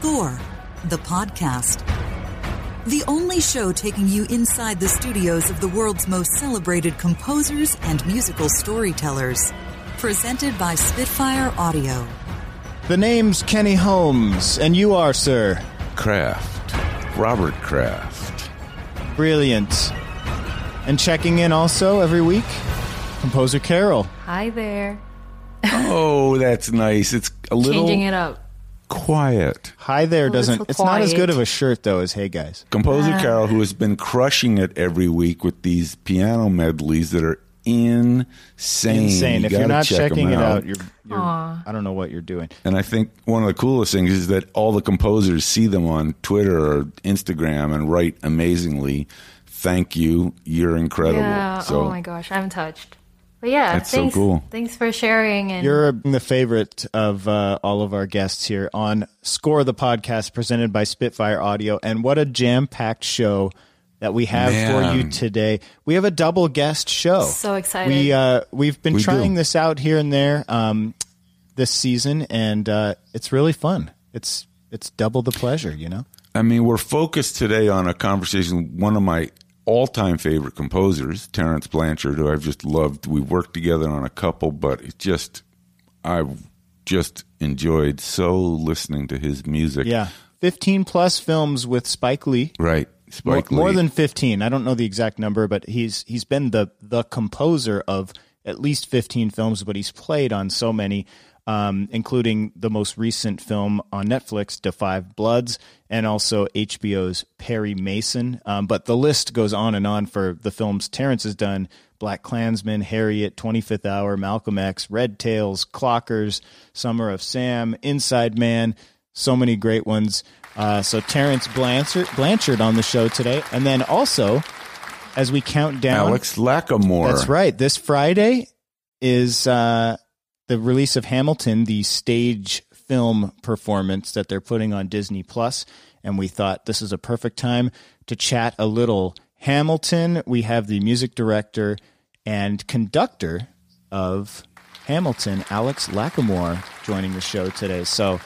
Score, the podcast. The only show taking you inside the studios of the world's most celebrated composers and musical storytellers. Presented by Spitfire Audio. The name's Kenny Holmes, and you are, sir. Kraft. Robert Kraft. Brilliant. And checking in also every week, composer Carol. Hi there. Oh, that's nice. It's a little Changing it up. Quiet. Hi there A doesn't. little It's not as good of a shirt though as Hey guys. Composer Ah. Carol, who has been crushing it every week with these piano medleys that are insane. Insane. You if you're not check checking 'em it out, you're. you're I don't know what you're doing. And I think one of the coolest things is that all the composers see them on Twitter or Instagram and write amazingly. Thank you. You're incredible. Yeah. So oh my gosh, I'm touched. But yeah, That's so thanks, cool. Thanks for sharing. And You're the favorite of uh, all of our guests here on Score the podcast presented by Spitfire Audio. And what a jam packed show that we have for you today. We have a double guest show. So excited. We uh, we've been We trying do. this out here and there um, this season, and uh, it's really fun. It's it's double the pleasure, you know. I mean, we're focused today on a conversation one of my all time favorite composers, Terence Blanchard, who I've just loved. We've worked together on a couple, but it just, I've just enjoyed so listening to his music. Yeah, fifteen plus films with Spike Lee. Right. Spike more, more than 15 i don't know the exact number but he's he's been the the composer of at least 15 films but he's played on so many um, including the most recent film on netflix five bloods and also hbo's perry mason um, but the list goes on and on for the films terence has done black klansman harriet 25th hour malcolm x red tails clockers summer of sam inside man so many great ones. Uh, so Terence Blanchard, Blanchard on the show today, and then also as we count down, Alex Lacamoire. That's right. This Friday is uh, the release of Hamilton, the stage film performance that they're putting on Disney Plus, and we thought this is a perfect time to chat a little Hamilton. We have the music director and conductor of Hamilton, Alex Lacamoire, joining the show today. So,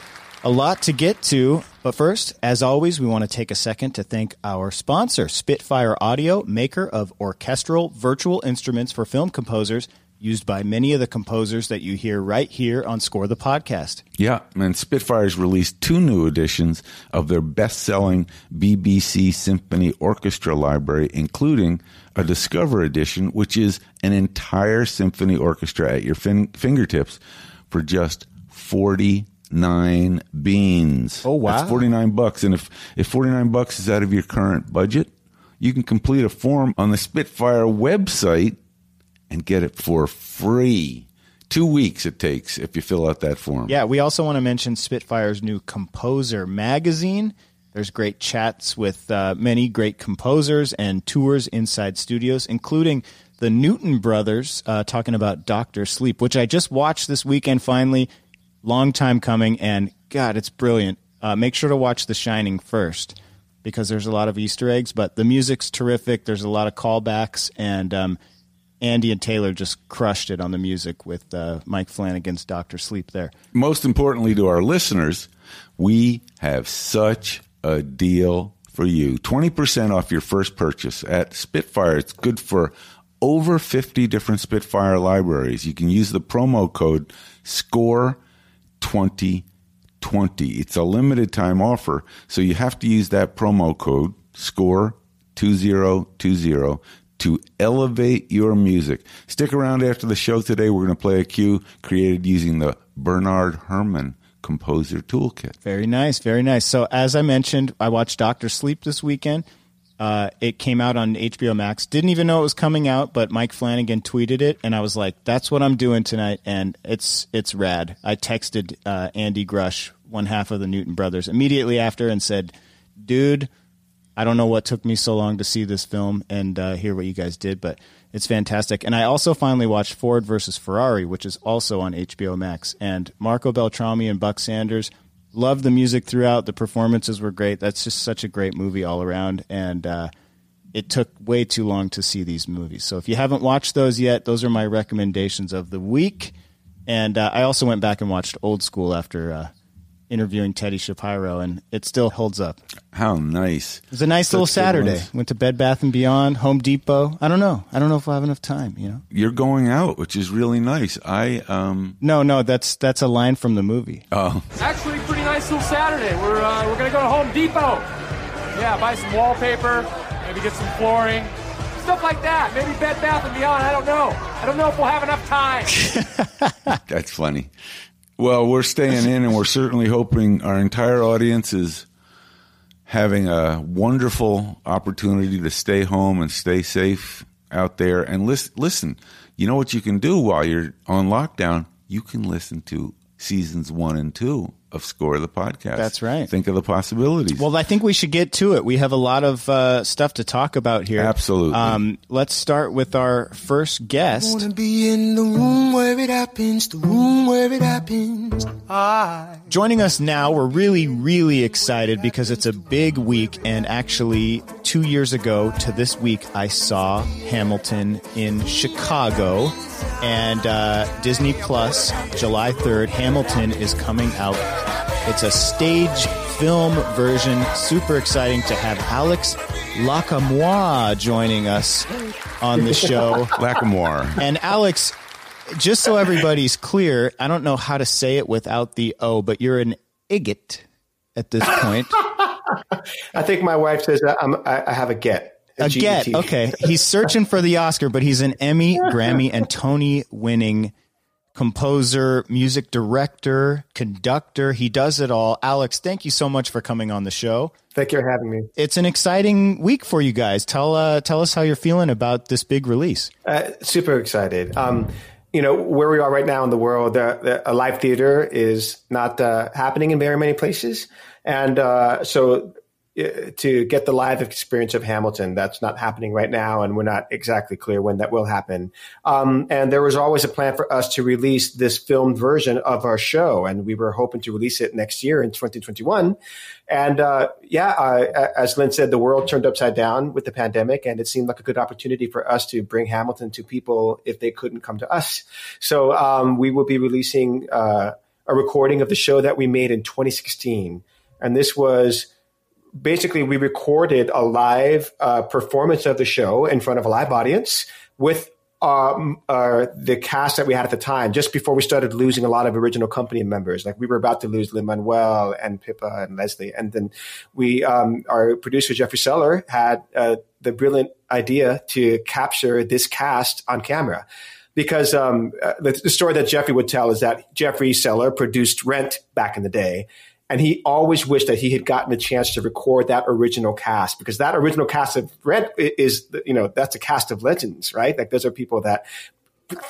a lot to get to. But first, as always, we want to take a second to thank our sponsor, Spitfire Audio, maker of orchestral virtual instruments for film composers, used by many of the composers that you hear right here on Score the Podcast. Yeah, and Spitfire's released two new editions of their best selling BBC Symphony Orchestra library, including a Discover edition, which is an entire symphony orchestra at your fin- fingertips for just 49 beans. Oh, wow. That's 49 bucks. And if, if 49 bucks is out of your current budget, you can complete a form on the Spitfire website and get it for free. Two weeks it takes if you fill out that form. Yeah, we also want to mention Spitfire's new Composer magazine. There's great chats with uh, many great composers and tours inside studios, including the Newton brothers uh, talking about Doctor Sleep, which I just watched this weekend finally. Long time coming, and God, it's brilliant. Uh, make sure to watch The Shining first because there's a lot of Easter eggs, but the music's terrific. There's a lot of callbacks, and um, Andy and Taylor just crushed it on the music with uh, Mike Flanagan's Doctor Sleep there. most importantly to our listeners, we have such a deal for you 20% off your first purchase at Spitfire. It's good for over 50 different Spitfire libraries. You can use the promo code SCORE2020. It's a limited time offer, so you have to use that promo code SCORE2020 to elevate your music. Stick around after the show today. We're going to play a cue created using the Bernard Herrmann Composer Toolkit. Very nice, very nice. So, as I mentioned, I watched Doctor Sleep this weekend. Uh, it came out on HBO Max. Didn't even know it was coming out, but Mike Flanagan tweeted it, and I was like, "That's what I'm doing tonight," and it's it's rad. I texted uh, Andy Grush, one half of the Newton brothers, immediately after, and said, "Dude, I don't know what took me so long to see this film and uh, hear what you guys did, but it's fantastic. And I also finally watched Ford versus Ferrari, which is also on HBO Max. And Marco Beltrami and Buck Sanders loved the music throughout. The performances were great. That's just such a great movie all around. And uh, it took way too long to see these movies. So if you haven't watched those yet, those are my recommendations of the week. And uh, I also went back and watched Old School after uh, interviewing Teddy Shapiro, and it still holds up. How nice! It was a nice Such little Saturday. Went to Bed Bath and Beyond, Home Depot. I don't know. I don't know if I will have enough time. You know? You're going out, which is really nice. I um No, no. That's that's a line from the movie. oh Actually, pretty nice little Saturday. We're uh, we're gonna go to Home Depot. Yeah, buy some wallpaper, maybe get some flooring, stuff like that. Maybe Bed Bath and Beyond. I don't know. I don't know if we'll have enough time. That's funny. Well, we're staying in, and we're certainly hoping our entire audience is having a wonderful opportunity to stay home and stay safe out there. And listen, listen, you know what you can do while you're on lockdown? You can listen to seasons one and two of Score the podcast. That's right. Think of the possibilities. Well, I think we should get to it. We have a lot of uh, stuff to talk about here. Absolutely. Um, let's start with our first guest. Wanna be in the room where it happens, the room where it happens. I Joining us now, we're really, really excited because it's a big week. And actually, two years ago to this week, I saw Hamilton in Chicago. And uh, Disney Plus, July 3rd, Hamilton is coming out. It's a stage film version. Super exciting to have Alex Lacamoire joining us on the show. Lacamoire. And Alex, just so everybody's clear, I don't know how to say it without the O, but you're an EGOT at this point. I think my wife says that I'm, I, I have a get. A get. GET. Okay. He's searching for the Oscar, but he's an Emmy, Grammy, and Tony winning composer, music director, conductor. He does it all. Alex, thank you so much for coming on the show. Thank you for having me. It's an exciting week for you guys. Tell uh, tell us how you're feeling about this big release. Uh, super excited. Um, you know where we are right now in the world. Uh, a live theater is not uh, happening in very many places, and uh, so to get the live experience of Hamilton, that's not happening right now, and we're not exactly clear when that will happen. Um, and there was always a plan for us to release this filmed version of our show, and we were hoping to release it next year in 2021. And uh, yeah, uh, as Lynn said, the world turned upside down with the pandemic, and it seemed like a good opportunity for us to bring Hamilton to people if they couldn't come to us. So um, we will be releasing uh, a recording of the show that we made in 2016, and this was basically we recorded a live uh, performance of the show in front of a live audience with um, uh, the cast that we had at the time, just before we started losing a lot of original company members. Like we were about to lose Lin Manuel and Pippa and Leslie, and then we, um, our producer Jeffrey Seller had uh, the brilliant idea to capture this cast on camera. Because um, uh, the, the story that Jeffrey would tell is that Jeffrey Seller produced Rent back in the day, and he always wished that he had gotten a chance to record that original cast because that original cast of Rent is, you know, that's a cast of legends, right? Like those are people that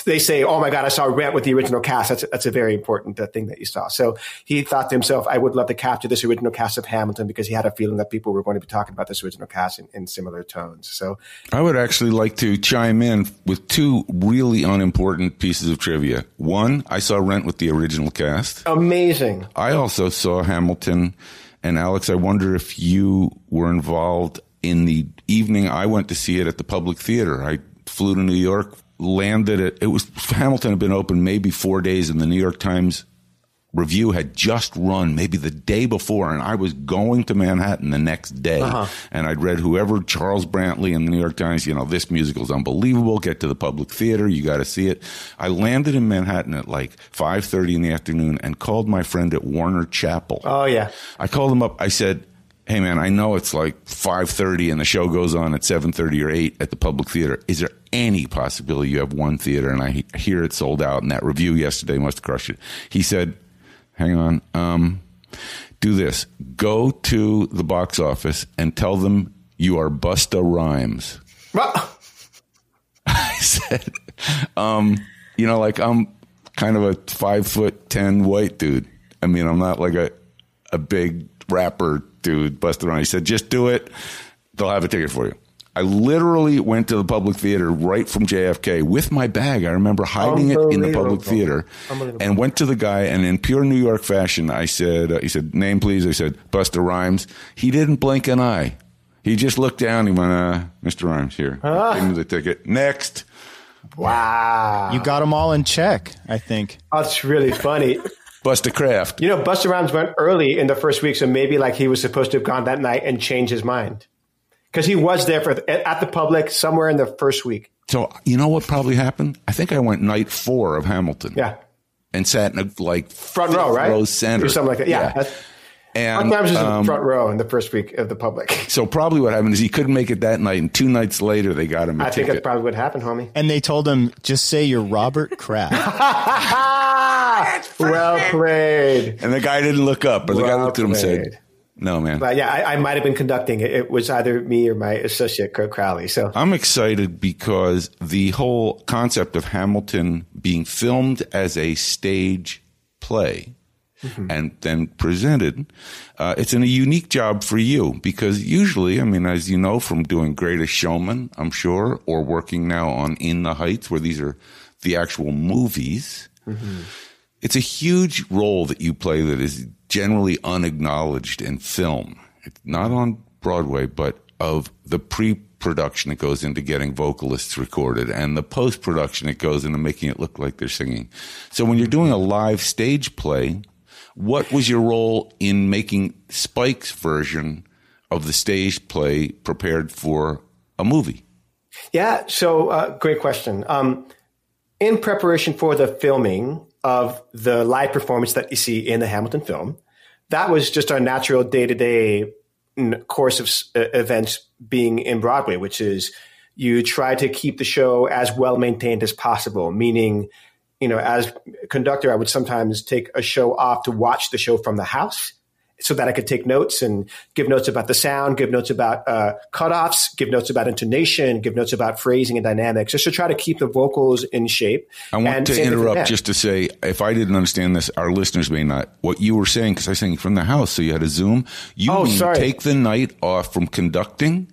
they say, "Oh my God, I saw Rent with the original cast." That's that's a very important uh, thing that you saw. So he thought to himself, "I would love to capture this original cast of Hamilton because he had a feeling that people were going to be talking about this original cast in, in similar tones." So I would actually like to chime in with two really unimportant pieces of trivia. One, I saw Rent with the original cast. amazing. I also saw Hamilton. And Alex, I wonder if you were involved in the evening I went to see it at the public theater. I flew to New York, landed it. it was, Hamilton had been open maybe four days and the New York Times review had just run maybe the day before and I was going to Manhattan the next day uh-huh. and I'd read whoever Charles Brantley in the New York Times, you know, this musical's unbelievable. Get to the public theater. You got to see it. I landed in Manhattan at like 5.30 in the afternoon and called my friend at Warner Chappell. Oh yeah, I called him up. I said, "Hey man, I know it's like 5:30 and the show goes on at 7:30 or 8 at the public theater. Is there any possibility you have one theater and I hear it's sold out and that review yesterday must have crushed it." He said, "Hang on. Um do this. Go to the box office and tell them you are Busta Rhymes." Well, I said, um, you know, like I'm kind of a five foot ten white dude. I mean, I'm not like a a big rapper dude busted around. He said, just do it. They'll have a ticket for you. I literally went to the public theater right from JFK with my bag. I remember hiding it in the public theater and went to the guy. And in pure New York fashion, I said, uh, he said, name please. I said, Busta Rhymes. He didn't blink an eye. He just looked down. He went, uh, Mr. Rhymes here. Gave me the ticket. Next. wow, You got them all in check, I think. that's really funny. Buster Craft. You know, Busta Rhymes went early in the first week, so maybe like he was supposed to have gone that night and changed his mind because he was there for at the public somewhere in the first week. So you know what probably happened? I think I went night four of Hamilton. Yeah, and sat in a like front row, right? Row center, or something like that. Yeah. yeah. And Mark was um, in front row in the first week of the public. So probably what happened is he couldn't make it that night, and two nights later they got him. I ticket. think that's probably what happened, homie. And they told him, "Just say you're Robert Kraft." well played. And the guy didn't look up, but well the guy looked at him and said, "No, man." But yeah, I, I might have been conducting it. It was either me or my associate Kurt Crowley. So I'm excited because the whole concept of Hamilton being filmed as a stage play mm-hmm. and then presented. Uh, it's a unique job for you because usually, I mean, as you know from doing Greatest Showman, I'm sure, or working now on In the Heights, where these are the actual movies. Mm-hmm. It's a huge role that you play that is generally unacknowledged in film. It's not on Broadway, but of the pre production that goes into getting vocalists recorded and the post production that goes into making it look like they're singing. So when you're doing a live stage play, what was your role in making Spike's version of the stage play prepared for a movie? Yeah, so uh, great question. Um, in preparation for the filming of the live performance that you see in the Hamilton film, that was just our natural day to day course of events being in Broadway, which is you try to keep the show as well maintained as possible, meaning you know, as conductor, I would sometimes take a show off to watch the show from the house so that I could take notes and give notes about the sound, give notes about uh, cutoffs, give notes about intonation, give notes about phrasing and dynamics, just to try to keep the vocals in shape. I want and to interrupt just to say, if I didn't understand this, our listeners may not. What you were saying, because I was saying from the house, so you had a Zoom. You oh, mean sorry. take the night off from conducting?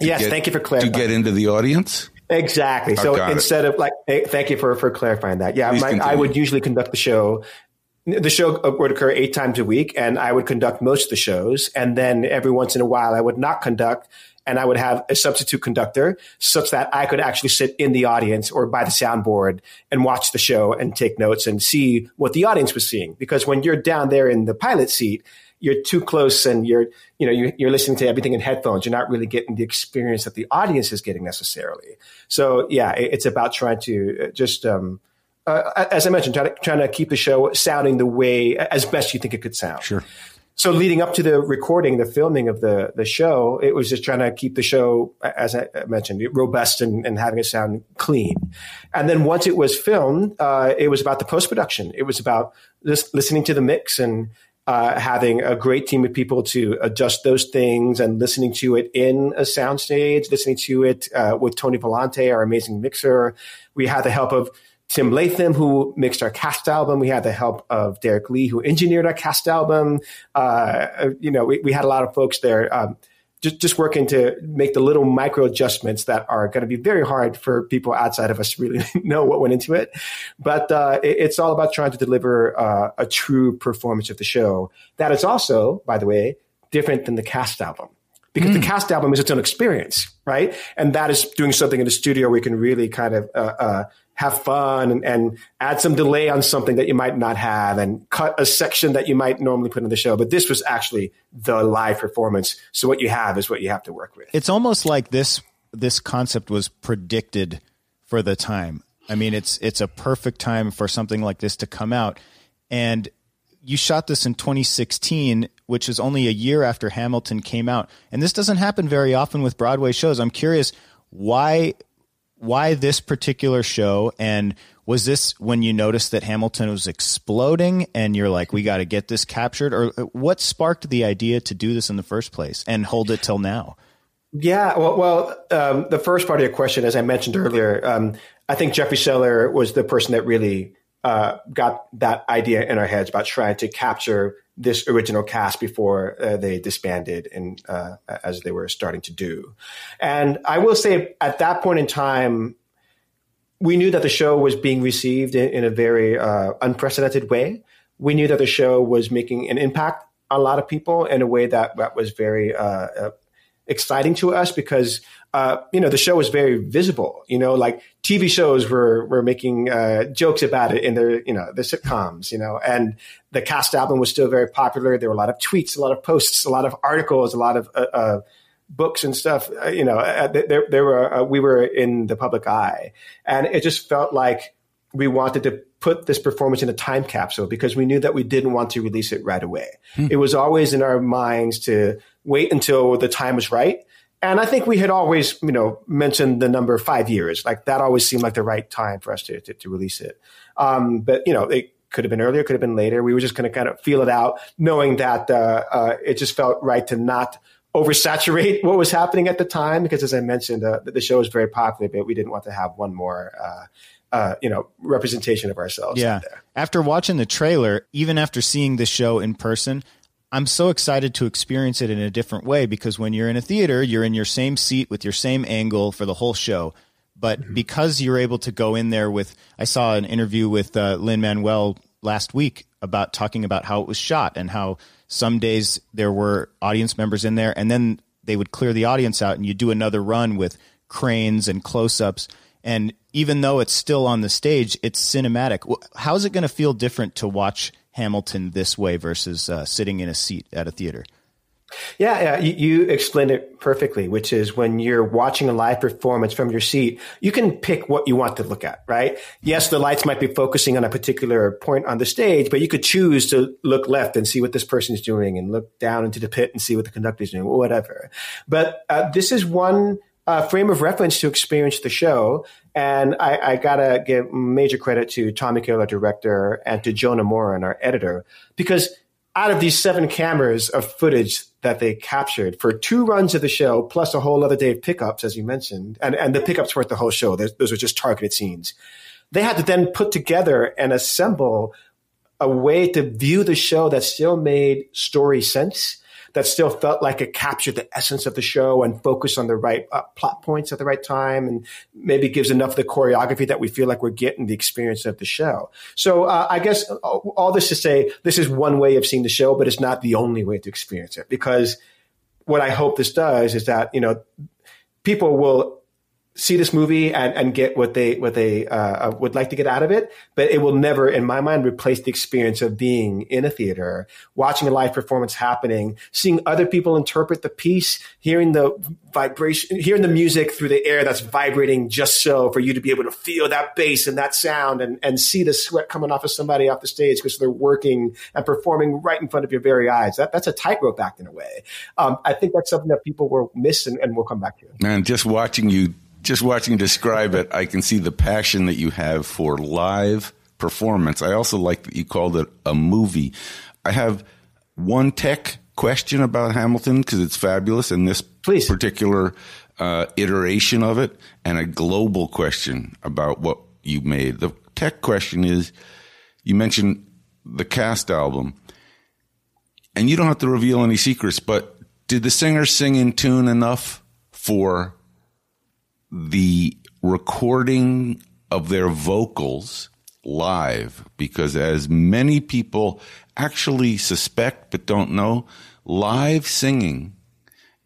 Yes, get, thank you for clarifying. To get into the audience? Exactly. So instead it. of like, thank you for, for clarifying that. Yeah, my, I would usually conduct the show. The show would occur eight times a week, and I would conduct most of the shows. And then every once in a while, I would not conduct, and I would have a substitute conductor such that I could actually sit in the audience or by the soundboard and watch the show and take notes and see what the audience was seeing. Because when you're down there in the pilot seat, you're too close and you're you know you're, listening to everything in headphones you're not really getting the experience that the audience is getting necessarily so yeah it's about trying to uh, just um, uh, as i mentioned trying to, trying to keep the show sounding the way as best you think it could sound sure so leading up to the recording, the filming of the the show, it was just trying to keep the show, as I mentioned, robust and, and having it sound clean. And then once it was filmed, uh, it was about the post production. It was about just listening to the mix and uh, having a great team of people to adjust those things and listening to it in a soundstage, listening to it uh, with Tony Volante, our amazing mixer. We had the help of Tim Latham, who mixed our cast album. We had the help of Derek Lee, who engineered our cast album. Uh, you know, we, we, had a lot of folks there. Um, just, just working to make the little micro adjustments that are going to be very hard for people outside of us to really know what went into it. But uh, it, it's all about trying to deliver uh, a true performance of the show. That is also, by the way, different than the cast album because mm. the cast album is its own experience, right? And that is doing something in the studio where you can really kind of uh, uh have fun and, and, add some delay on something that you might not have and cut a section that you might normally put in the show. But this was actually the live performance. So what you have is what you have to work with. It's almost like this this concept was predicted for the time. I mean, it's it's a perfect time for something like this to come out. And you shot this in 2016, which is only a year after Hamilton came out. And this doesn't happen very often with Broadway shows. I'm curious why why this particular show? And was this when you noticed that Hamilton was exploding and you're like we got to get this captured? Or uh, what sparked the idea to do this in the first place and hold it till now? Yeah well, well um, the first part of your question as i mentioned earlier um, i think jeffrey seller was the person that really uh, got that idea in our heads about trying to capture this original cast before uh, they disbanded and uh, as they were starting to do. And I will say at that point in time, we knew that the show was being received in, in a very uh, unprecedented way. We knew that the show was making an impact on a lot of people in a way that, that was very uh, uh, exciting to us because uh, you know the show was very visible. You know, like TV shows were were making uh, jokes about it in their you know the sitcoms. You know, and the cast album was still very popular. There were a lot of tweets, a lot of posts, a lot of articles, a lot of uh, uh books and stuff. Uh, you know, uh, there, there were we were in the public eye, and it just felt like we wanted to put this performance in a time capsule because we knew that we didn't want to release it right away. Hmm. It was always in our minds to wait until the time was right. And I think we had always, you know, mentioned the number five years. Like that always seemed like the right time for us to, to, to release it. Um, but, you know, it could have been earlier, could have been later. We were just going to kind of feel it out, knowing that uh, uh, it just felt right to not oversaturate what was happening at the time. Because as I mentioned, uh, the show was very popular, but we didn't want to have one more uh, uh, you know, representation of ourselves. Yeah. After watching the trailer, even after seeing the show in person, I'm so excited to experience it in a different way because when you're in a theater, you're in your same seat with your same angle for the whole show. But mm-hmm. because you're able to go in there with, I saw an interview with uh, Lin Manuel last week about talking about how it was shot and how some days there were audience members in there and then they would clear the audience out and you do another run with cranes and close ups. And even though it's still on the stage, it's cinematic. How's it going to feel different to watch Hamilton this way versus uh, sitting in a seat at a theater? Yeah, yeah, you, you explained it perfectly, which is when you're watching a live performance from your seat, you can pick what you want to look at, right? Yes, the lights might be focusing on a particular point on the stage, but you could choose to look left and see what this person is doing and look down into the pit and see what the conductor is doing, or whatever. But uh, this is one uh, frame of reference to experience the show. And I, I, gotta give major credit to Tommy Kail, our director, and to Jonah Moran, our editor, because out of these seven cameras of footage that they captured for two runs of the show, plus a whole other day of pickups, as you mentioned, and, and the pickups weren't the whole show. Those, those were just targeted scenes. They had to then put together and assemble a way to view the show that still made story sense that still felt like it captured the essence of the show and focused on the right uh, plot points at the right time and maybe gives enough of the choreography that we feel like we're getting the experience of the show. So uh, I guess all this to say, this is one way of seeing the show, but it's not the only way to experience it because what I hope this does is that, you know, people will see this movie and, and get what they what they uh, uh, would like to get out of it, but it will never, in my mind, replace the experience of being in a theater, watching a live performance happening, seeing other people interpret the piece, hearing the vibration, hearing the music through the air that's vibrating just so for you to be able to feel that bass and that sound and, and see the sweat coming off of somebody off the stage because they're working and performing right in front of your very eyes. That, that's a tightrope act in a way. Um, I think that's something that people will miss and, and we'll come back to. Man, just watching you just watching you describe it, I can see the passion that you have for live performance. I also like that you called it a movie. I have one tech question about Hamilton because it's fabulous in this Please. particular uh, iteration of it, and a global question about what you made. The tech question is you mentioned the cast album, and you don't have to reveal any secrets, but did the singers sing in tune enough for the recording of their vocals live because as many people actually suspect but don't know, live singing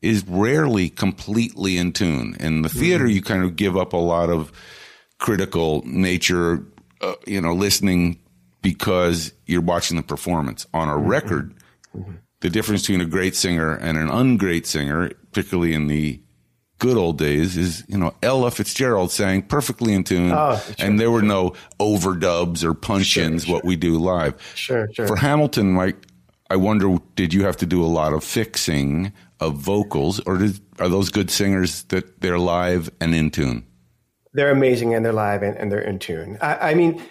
is rarely completely in tune. In the theater, mm-hmm. you kind of give up a lot of critical nature, uh, you know, listening because you're watching the performance. On a mm-hmm. record, mm-hmm. the difference between a great singer and an ungreat singer, particularly in the good old days is, you know, Ella Fitzgerald sang perfectly in tune. Oh, and there were no overdubs or punch ins, sure, what we do live. Sure, sure. For Hamilton, Mike, I wonder, did you have to do a lot of fixing of vocals or did, are those good singers that they're live and in tune? They're amazing and they're live and, and they're in tune. I, I mean,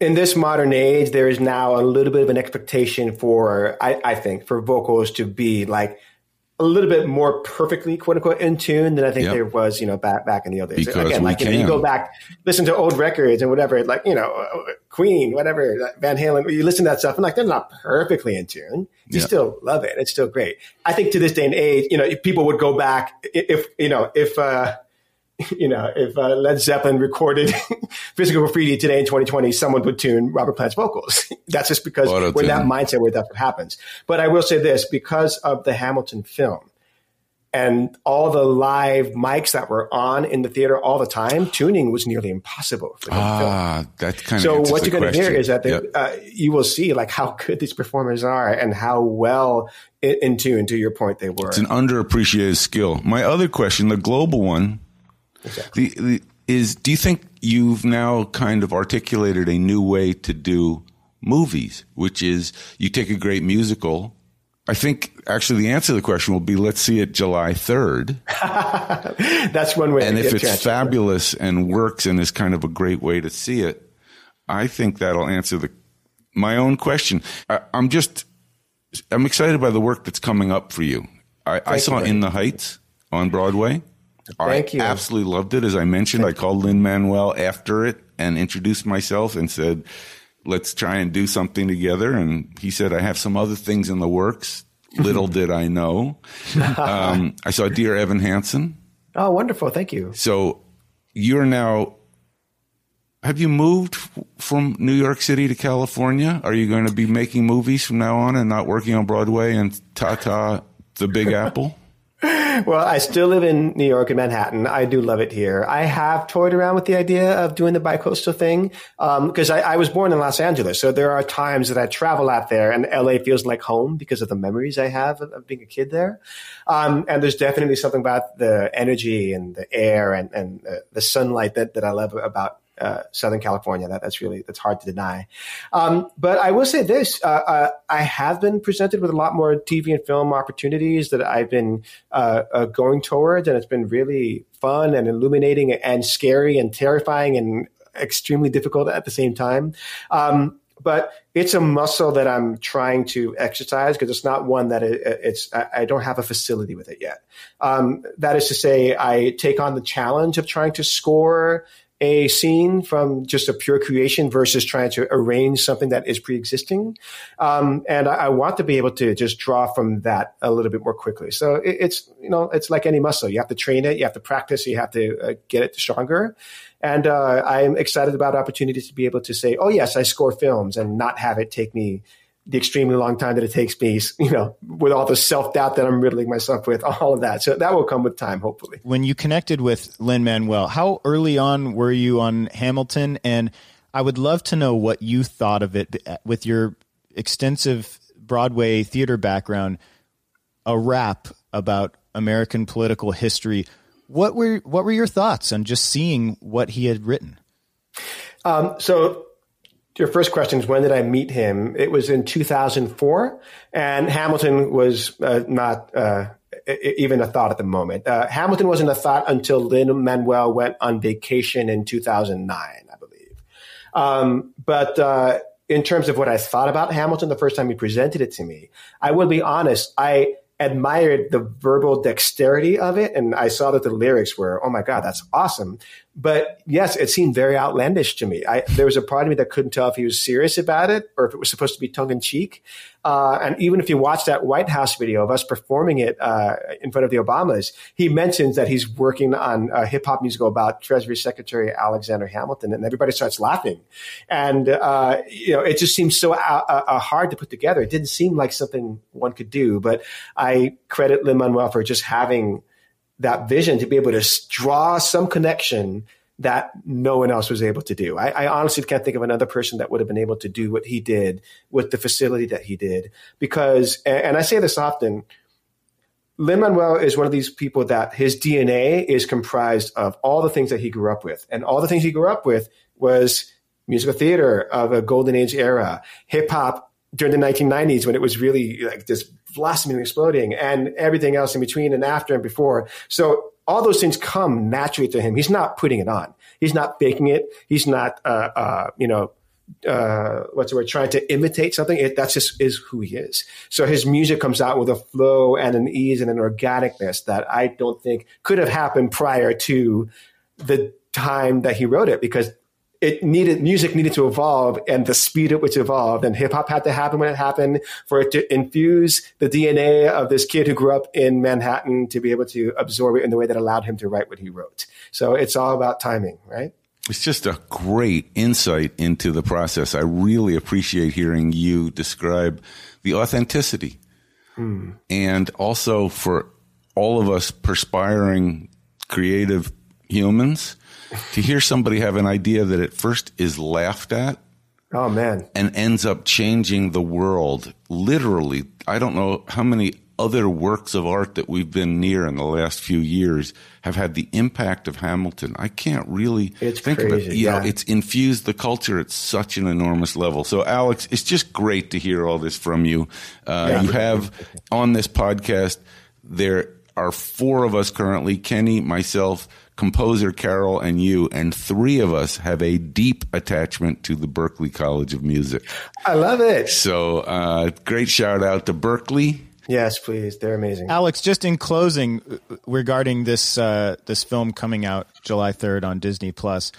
in this modern age, there is now a little bit of an expectation for, I, I think, for vocals to be like a little bit more perfectly quote unquote in tune than I think yep. there was, you know, back back in the old days. Because Again, like you, know, you, go back, listen to old records and whatever, like, you know, Queen, whatever, Van Halen, you listen to that stuff and like they're not perfectly in tune. You yep. still love it. It's still great. I think to this day and age, you know, people would go back if, you know, if uh you know, if uh, Led Zeppelin recorded Physical Graffiti today in 2020, someone would tune Robert Plant's vocals. That's just because Auto we're in that mindset where that's what happens. But I will say this, because of the Hamilton film, and all the live mics that were on in the theater all the time, tuning was nearly impossible. For ah, that kind so of. So what you're going to hear is that they, yep. uh, you will see like how good these performers are and how well in, in tune. To your point, they were. It's an underappreciated skill. My other question, the global one, exactly. the, the, is: Do you think you've now kind of articulated a new way to do movies, which is you take a great musical I think actually the answer to the question will be let's see it July 3rd. That's one way. And if it's fabulous and works and is kind of a great way to see it, I think that'll answer the my own question. I, am just I'm excited by the work that's coming up for you. I, I saw you, In the Heights on Broadway. Thank I you. absolutely loved it. As I mentioned, Thank I called Lin Manuel after it and introduced myself and said, let's try and do something together. And he said, I have some other things in the works. Little did I know. Um, I saw Dear Evan Hansen. Oh, wonderful. Thank you. So you're now, have you moved from New York City to California? Are you going to be making movies from now on and not working on Broadway and Tata, the Big Apple? Well, I still live in New York and Manhattan. I do love it here. I have toyed around with the idea of doing the bicoastal thing because um, I, I, was born in Los Angeles. So there are times that I travel out there and LA feels like home because of the memories I have of, of being a kid there. Um, and there's definitely something about the energy and the air and, and uh, the sunlight that, that I love about uh, Southern California. That that's really that's hard to deny. Um, but I will say this: uh, uh, I have been presented with a lot more TV and film opportunities that I've been uh, uh, going towards, and it's been really fun and illuminating and scary and terrifying and extremely difficult at the same time. Um, but it's a muscle that I'm trying to exercise because it's not one that it, it's I don't have a facility with it yet. Um, that is to say, I take on the challenge of trying to score a scene from just a pure creation versus trying to arrange something that is pre-existing. Um, and I, I, want to be able to just draw from that a little bit more quickly. So it, it's, you know, it's like any muscle. You have to train it. You have to practice. You have to uh, get it stronger. And uh, I'm excited about opportunities to be able to say, oh, yes, I score films and not have it take me the extremely long time that it takes me, you know, with all the self doubt that I'm riddling myself with, all of that. So that will come with time, hopefully. When you connected with Lin Manuel, how early on were you on Hamilton? And I would love to know what you thought of it with your extensive Broadway theater background, a rap about American political history. What were what were your thoughts on just seeing what he had written? Um, so your first question is when did I meet him? It was in 2004, and Hamilton was uh, not uh, even a thought at the moment. Uh, Hamilton wasn't a thought until Lin Manuel went on vacation in 2009, I believe. Um, but uh, in terms of what I thought about Hamilton the first time he presented it to me, I will be honest. I admired the verbal dexterity of it, and I saw that the lyrics were, "Oh my god, that's awesome." But yes, it seemed very outlandish to me. I, there was a part of me that couldn't tell if he was serious about it or if it was supposed to be tongue in cheek. Uh, and even if you watch that White House video of us performing it uh, in front of the Obamas, he mentions that he's working on a hip hop musical about Treasury Secretary Alexander Hamilton, and everybody starts laughing. And uh, you know, it just seems so uh, uh, uh, hard to put together. It didn't seem like something one could do. But I credit Lin Manuel for just having that vision to be able to draw some connection that no one else was able to do. I, I, honestly can't think of another person that would have been able to do what he did with the facility that he did. Because, and I say this often, Lin Manuel is one of these people that his DNA is comprised of all the things that he grew up with. And all the things he grew up with was musical theater of a golden age era, hip hop during the 1990s when it was really like this blossoming and exploding and everything else in between and after and before. So all those things come naturally to him. He's not putting it on. He's not faking it. He's not, uh, uh, you know, uh, what's the word? Trying to imitate something. It, that's just is who he is. So his music comes out with a flow and an ease and an organicness that I don't think could have happened prior to the time that he wrote it because it needed music needed to evolve and the speed at which it evolved and hip hop had to happen when it happened for it to infuse the DNA of this kid who grew up in Manhattan to be able to absorb it in the way that allowed him to write what he wrote. So it's all about timing, right? It's just a great insight into the process. I really appreciate hearing you describe the authenticity. Hmm. And also for all of us perspiring creative humans to hear somebody have an idea that at first is laughed at Oh man. and ends up changing the world. Literally, I don't know how many other works of art that we've been near in the last few years have had the impact of Hamilton. I can't really It's think of it. crazy, You know, yeah. it's infused the culture at such an enormous level. So, Alex, it's just great to hear all this from you. Uh, You have on this podcast, there are four of us currently Kenny, myself, composer Carol, and you, and three of us have a deep attachment to the Berklee College of Music. I love it. So, uh, great shout out to Berkeley. Yes, please. They're amazing. Alex, just in closing uh, regarding this uh, this film coming out July third on Disney Plus,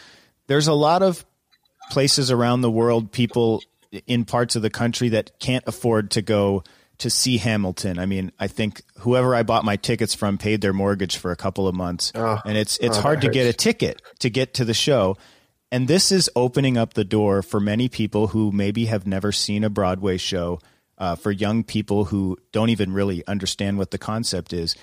there's a lot of places around the world, people in parts of the country that can't afford to go to see Hamilton. I mean, I think whoever I bought my tickets from paid their mortgage for a couple of months, and it's it's oh, hard to get a ticket to get to the show. And this is opening up the door for many people who maybe have never seen a Broadway show, uh, for young people who don't even really understand what the concept is.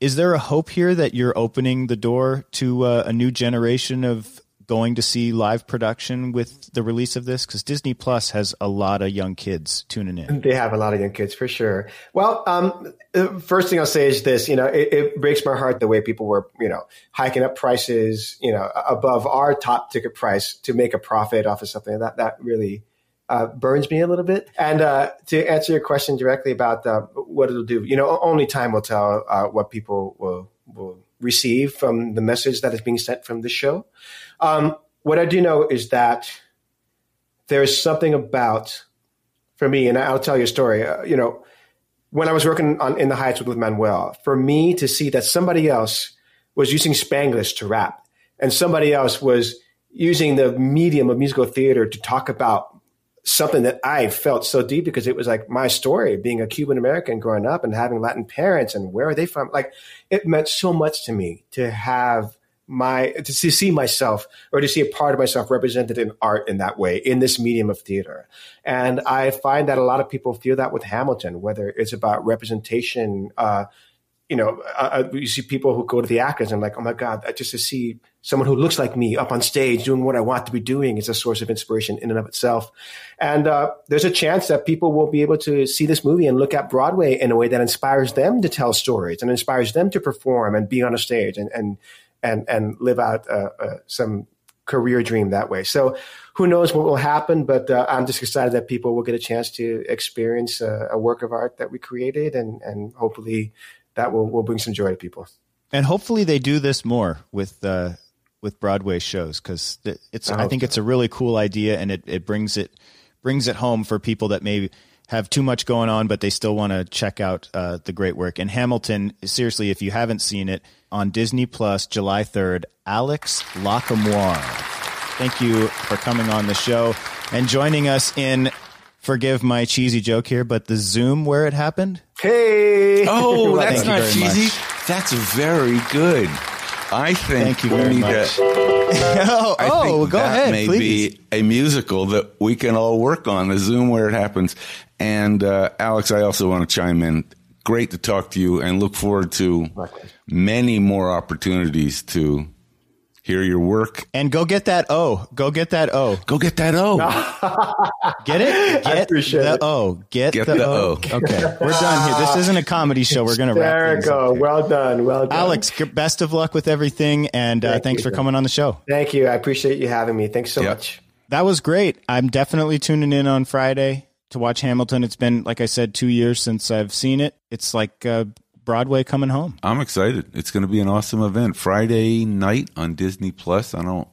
Is there a hope here that you're opening the door to uh, a new generation of going to see live production with the release of this? Because Disney Plus has a lot of young kids tuning in. They have a lot of young kids for sure. Well, um, the first thing I'll say is this: you know, it, it breaks my heart the way people were, you know, hiking up prices, you know, above our top ticket price to make a profit off of something. That that really uh, burns me a little bit. And uh, to answer your question directly about uh, what it'll do, you know, only time will tell uh, what people will will receive from the message that is being sent from the show. Um, what I do know is that there's something about for me, and I'll tell you a story. Uh, you know, when I was working on in the Heights with, with Manuel, for me to see that somebody else was using Spanglish to rap, and somebody else was using the medium of musical theater to talk about something that I felt so deep because it was like my story, being a Cuban American growing up and having Latin parents, and where are they from? Like, it meant so much to me to have my to see myself or to see a part of myself represented in art in that way in this medium of theater. And i find that a lot of people feel that with hamilton whether it's about representation uh you know uh, uh, you see people who go to the actors and like oh my god just to see someone who looks like me up on stage doing what i want to be doing is a source of inspiration in and of itself. And uh, there's a chance that people will be able to see this movie and look at broadway in a way that inspires them to tell stories and inspires them to perform and be on a stage and and and and live out uh, uh, some career dream that way. So who knows what will happen? But uh, I'm just excited that people will get a chance to experience uh, a work of art that we created, and and hopefully that will will bring some joy to people. And hopefully they do this more with uh, with Broadway shows because it's. I, hope think it's a really cool idea, and it, it brings it brings it home for people that maybe have too much going on, but they still want to check out uh, the great work. And Hamilton, seriously, if you haven't seen it on Disney Plus, July third, Alex Lacamoire. Thank you for coming on the show and joining us in. Forgive my cheesy joke here, but the Zoom where it happened. Hey, Oh, Well, that's not cheesy. much. That's very good. I think Thank you we need much. to. oh, I oh, think go that ahead, may please. be a musical that we can all work on. The Zoom where it happens. And uh, Alex, I also want to chime in. Great to talk to you, and look forward to many more opportunities to hear your work. And go get that O. Go get that O. Go get that O. Get it? Get appreciate the it. O. Get, Get the, the o. O. Okay, we're done here. This isn't a comedy show. We're going to wrap things Hysterical. up. here. Well done. Well done, Alex, best of luck with everything, and uh, Thank thanks you. for coming on the show. Thank you. I appreciate you having me. Thanks so Yep. much. That was great. I'm definitely tuning in on Friday to watch Hamilton. It's been, like I said, two years since I've seen it. It's like uh, Broadway coming home. I'm excited. It's going to be an awesome event. Friday night on Disney Plus. I don't.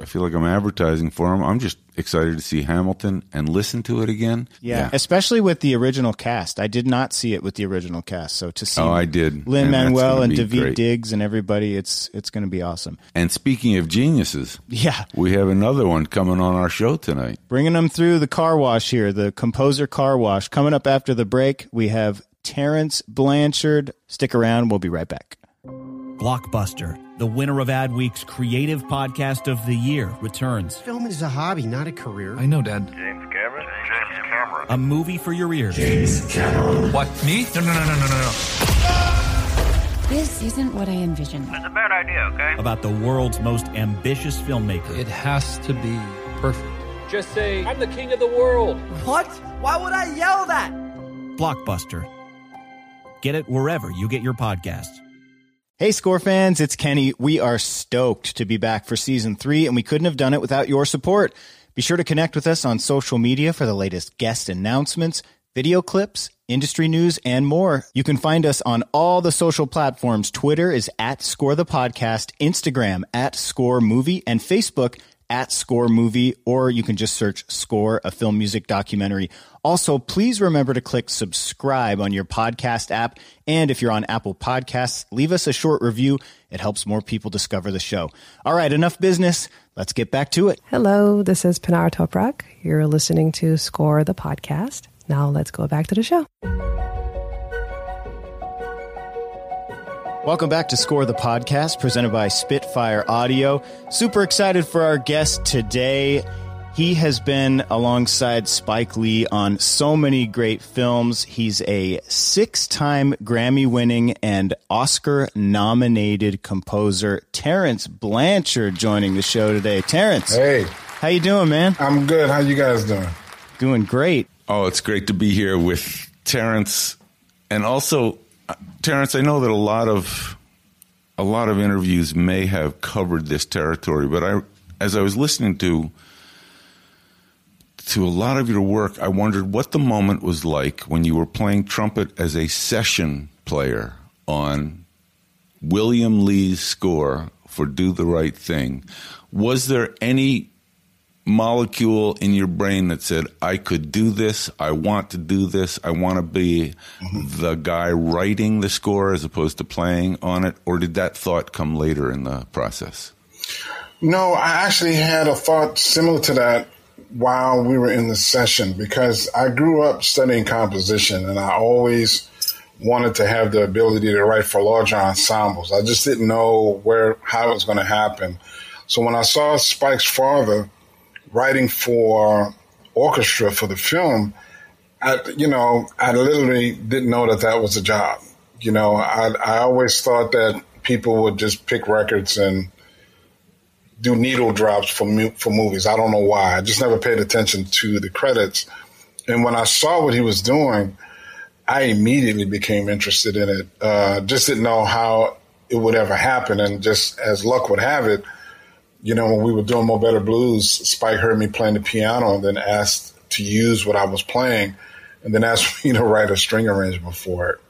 I feel like I'm advertising for them. I'm just excited to see Hamilton and listen to it again. Yeah, especially with the original cast. I did not see it with the original cast, so to see Oh, I did. Lin And that's Manuel gonna and David. Diggs and everybody. It's it's going to be awesome. And speaking of geniuses, Yeah, we have another one coming on our show tonight. bringing them through the car wash here, the composer car wash. Coming up after the break, we have Terence Blanchard. Stick around. We'll be right back. Blockbuster, the winner of Adweek's Creative Podcast of the Year, returns. Film is a hobby, not a career. I know, Dad. James Cameron? James Cameron. A movie for your ears. James Cameron. What? Me? No, no, no, no, no, no, no. This isn't what I envisioned. It's a bad idea, okay? About the world's most ambitious filmmaker. It has to be perfect. Just say, I'm the king of the world. What? Why would I yell that? Blockbuster. Get it wherever you get your podcasts. Hey, score fans, it's Kenny. We are stoked to be back for season three, and we couldn't have done it without your support. Be sure to connect with us on social media for the latest guest announcements, video clips, industry news, and more. You can find us on all the social platforms. Twitter is at Score the Podcast, Instagram at Score Movie, and Facebook at Score Movie, or you can just search Score, a film music documentary. Also, please remember to click subscribe on your podcast app. And if you're on Apple Podcasts, leave us a short review. It helps more people discover the show. All right, enough business. Let's get back to it. Hello, this is Pinar Toprak. You're listening to Score the Podcast. Now let's go back to the show. Welcome back to Score the Podcast, presented by Spitfire Audio. Super excited for our guest today. He has been alongside Spike Lee on so many great films. He's a six time Grammy winning and Oscar nominated composer. Terence Blanchard joining the show today. Terence. Hey. How you doing, man? I'm good. How you guys doing? Doing great. Oh, it's great to be here with Terence. and also Terence, I know that a lot of a lot of interviews may have covered this territory, but I, as I was listening to to a lot of your work, I wondered what the moment was like when you were playing trumpet as a session player on William Lee's score for "Do the Right Thing." Was there any molecule in your brain that said, I could do this, I want to do this, I want to be mm-hmm. the guy writing the score as opposed to playing on it? Or did that thought come later in the process? No, I actually had a thought similar to that while we were in the session because I grew up studying composition and I always wanted to have the ability to write for larger ensembles. I just didn't know where how it was going to happen. So when I saw Spike's father writing for orchestra for the film, I, you know, I literally didn't know that that was a job. You know, I, I always thought that people would just pick records and do needle drops for for movies. I don't know why. I just never paid attention to the credits. And when I saw what he was doing, I immediately became interested in it. Uh, just didn't know how it would ever happen. And just as luck would have it, you know, when we were doing Mo Better Blues, Spike heard me playing the piano and then asked to use what I was playing and then asked me to write a string arrangement for it.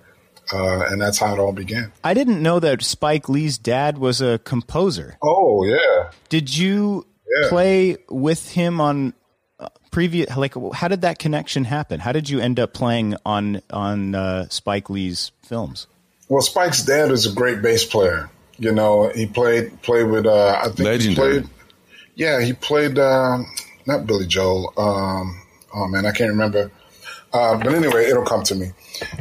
Uh, and that's how it all began. I didn't know that Spike Lee's dad was a composer. Oh, yeah. Did you yeah. play with him on uh, previous like how did that connection happen? How did you end up playing on on uh, Spike Lee's films? Well, Spike's dad is a great bass player. You know, he played played with uh, I think legendary. He played, yeah, he played uh, not Billy Joel. Um, oh man, I can't remember. Uh, but anyway, it'll come to me.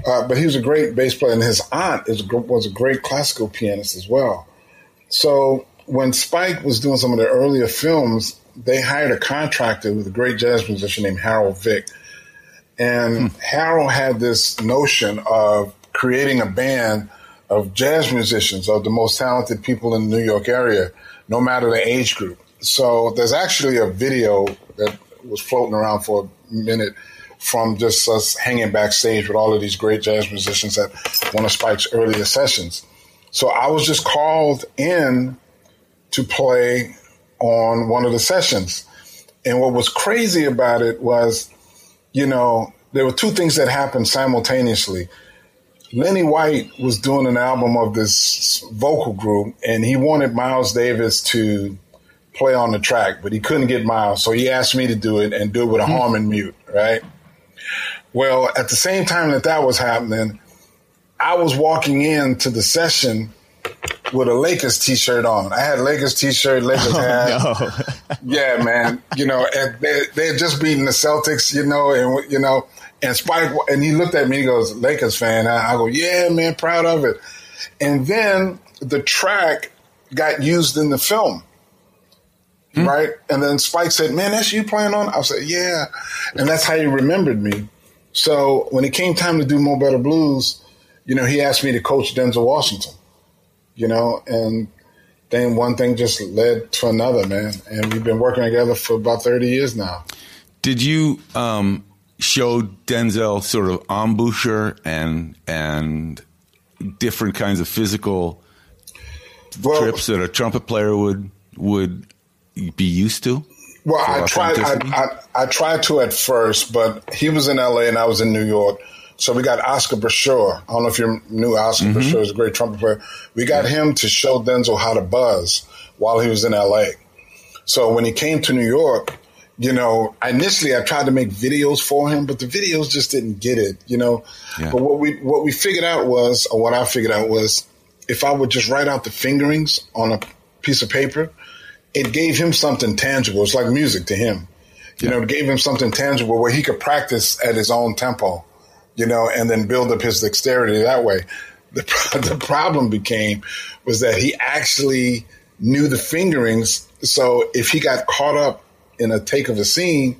Uh, but he was a great bass player, and his aunt is, was a great classical pianist as well. So when Spike was doing some of the earlier films, they hired a contractor with a great jazz musician named Harold Vick. And hmm. Harold had this notion of creating a band – of jazz musicians, of the most talented people in the New York area, no matter the age group. So there's actually a video that was floating around for a minute from just us hanging backstage with all of these great jazz musicians at one of Spike's earlier sessions. So I was just called in to play on one of the sessions. And what was crazy about it was, you know, there were two things that happened simultaneously. Lenny White was doing an album of this vocal group, and he wanted Miles Davis to play on the track, but he couldn't get Miles, so he asked me to do it and do it with a mm-hmm. Harmon mute, right? Well, at the same time that that was happening, I was walking into the session with a Lakers t-shirt on. I had a Lakers t-shirt, Lakers oh, hat. No. yeah, man. You know, and they, they had just beaten the Celtics, you know, and you know, and Spike, and he looked at me, he goes, Lakers fan. I go, yeah, man, proud of it. And then the track got used in the film. Mm-hmm. Right. And then Spike said, man, that's you playing on? I said, yeah. And that's how he remembered me. So when it came time to do Mo Better Blues, you know, he asked me to coach Denzel Washington. you know, and then one thing just led to another, man. And we've been working together for about 30 years now. Did you um, show Denzel sort of embouchure and and different kinds of physical well, trips that a trumpet player would would be used to? Well, I tried. I, I, I, tried to at first, but he was in L.A. and I was in New York. So we got Oscar Brashear. I don't know if you knew Oscar mm-hmm. Brashear is a great trumpet player. We got yeah. him to show Denzel how to buzz while he was in L.A. So when he came to New York, you know, initially I tried to make videos for him, but the videos just didn't get it, you know. Yeah. But what we what we figured out was, or what I figured out was, if I would just write out the fingerings on a piece of paper, it gave him something tangible. It's like music to him. You yeah. know, it gave him something tangible where he could practice at his own tempo, you know, and then build up his dexterity that way. The, the problem became was that he actually knew the fingerings. So if he got caught up in a take of a scene,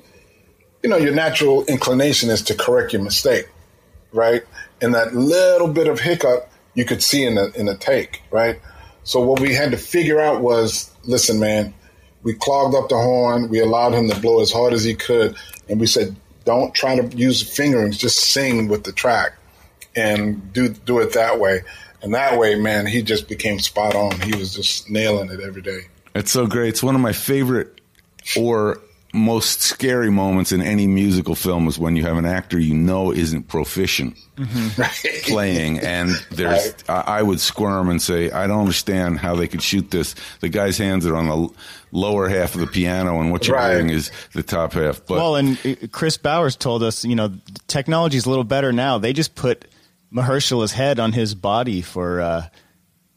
you know, your natural inclination is to correct your mistake, right? And that little bit of hiccup you could see in the in the take, right? So what we had to figure out was, listen, man, we clogged up the horn. We allowed him to blow as hard as he could, and we said, don't try to use fingerings. Just sing with the track, and do do it that way. And that way, man, he just became spot on. He was just nailing it every day. It's so great. It's one of my favorite or most scary moments in any musical film is when you have an actor you know isn't proficient mm-hmm. playing, and there's right. I, I, would squirm and say I don't understand how they could shoot this. The guy's hands are on the lower half of the piano, and what you're right. hearing is the top half. But, well, and uh, Kris Bowers told us, you know, technology is a little better now. They just put Mahershala's head on his body for. Uh,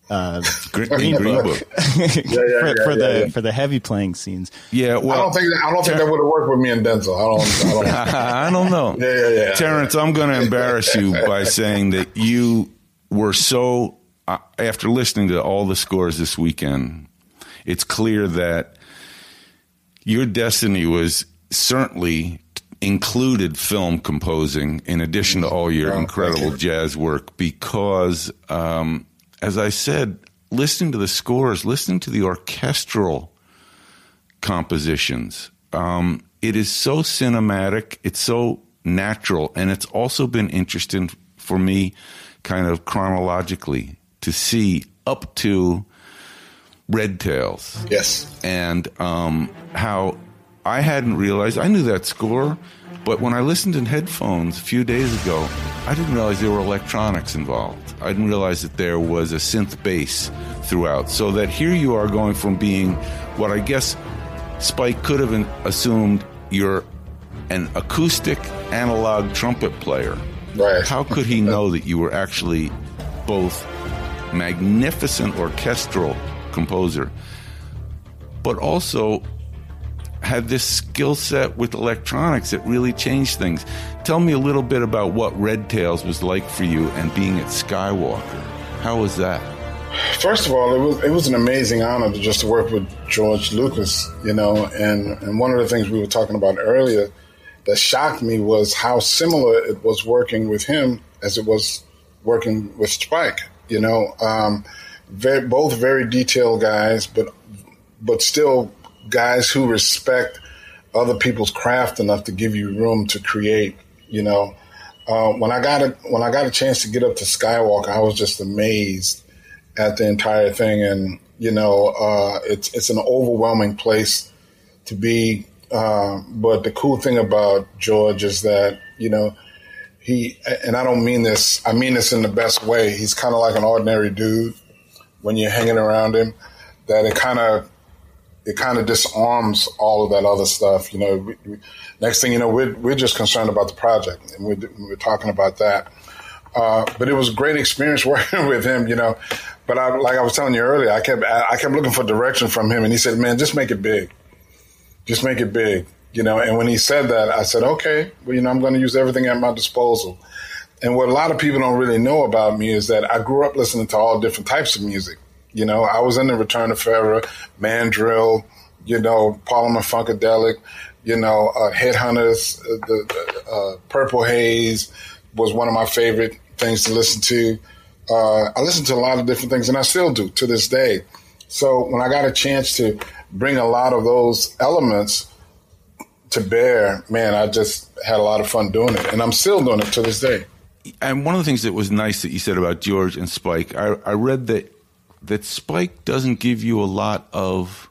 uh, Green, Green, Book, Book. yeah, yeah, for, yeah, for the for the heavy playing scenes. Yeah, well, I don't think that, I don't think Ter- that would have worked with me and Denzel. I don't. I don't, I don't know. Yeah, yeah, yeah. Terence, I'm going to embarrass you by saying that you were so uh, after listening to all the scores this weekend. It's clear that your destiny was certainly included film composing in addition to all your incredible jazz work because um, as I said, listening to the scores, listening to the orchestral compositions, um, it is so cinematic, it's so natural, and it's also been interesting for me, kind of chronologically, to see up to Red Tails. Yes. And um, how I hadn't realized, I knew that score, but when I listened in headphones a few days ago, I didn't realize there were electronics involved. I didn't realize that there was a synth bass throughout. So that here you are going from being what I guess Spike could have assumed you're an acoustic analog trumpet player. Right. How could he know that you were actually both magnificent orchestral composer, but also had this skill set with electronics that really changed things. Tell me a little bit about what Red Tails was like for you and being at Skywalker. How was that? First of all, it was it was an amazing honor to just to work with George Lucas, you know, and and one of the things we were talking about earlier that shocked me was how similar it was working with him as it was working with Spike. You know, um, very, both very detailed guys, but but still guys who respect other people's craft enough to give you room to create. You know, uh, when I got a when I got a chance to get up to Skywalker, I was just amazed at the entire thing, and you know, uh, it's it's an overwhelming place to be. Uh, but the cool thing about George is that you know he and I don't mean this. I mean this in the best way. He's kind of like an ordinary dude when you're hanging around him. That it kind of it kind of disarms all of that other stuff. You know, we, we, next thing you know, we're, we're just concerned about the project and we're, we're talking about that. Uh, but it was a great experience working with him, you know. But I, like I was telling you earlier, I kept I kept looking for direction from him, and he said, "Man, just make it big, just make it big." You know, and when he said that, I said, "Okay, well, you know, I'm going to use everything at my disposal." And what a lot of people don't really know about me is that I grew up listening to all different types of music. You know, I was in the Return to Forever, Mandrill, you know, Parliament Funkadelic, you know, uh, Headhunters, uh, the, uh, Purple Haze was one of my favorite things to listen to. uh, I listened to a lot of different things, and I still do to this day. So when I got a chance to bring a lot of those elements to bear, man, I just had a lot of fun doing it, and I'm still doing it to this day. And one of the things that was nice that you said about George and Spike, I, I read that that Spike doesn't give you a lot of,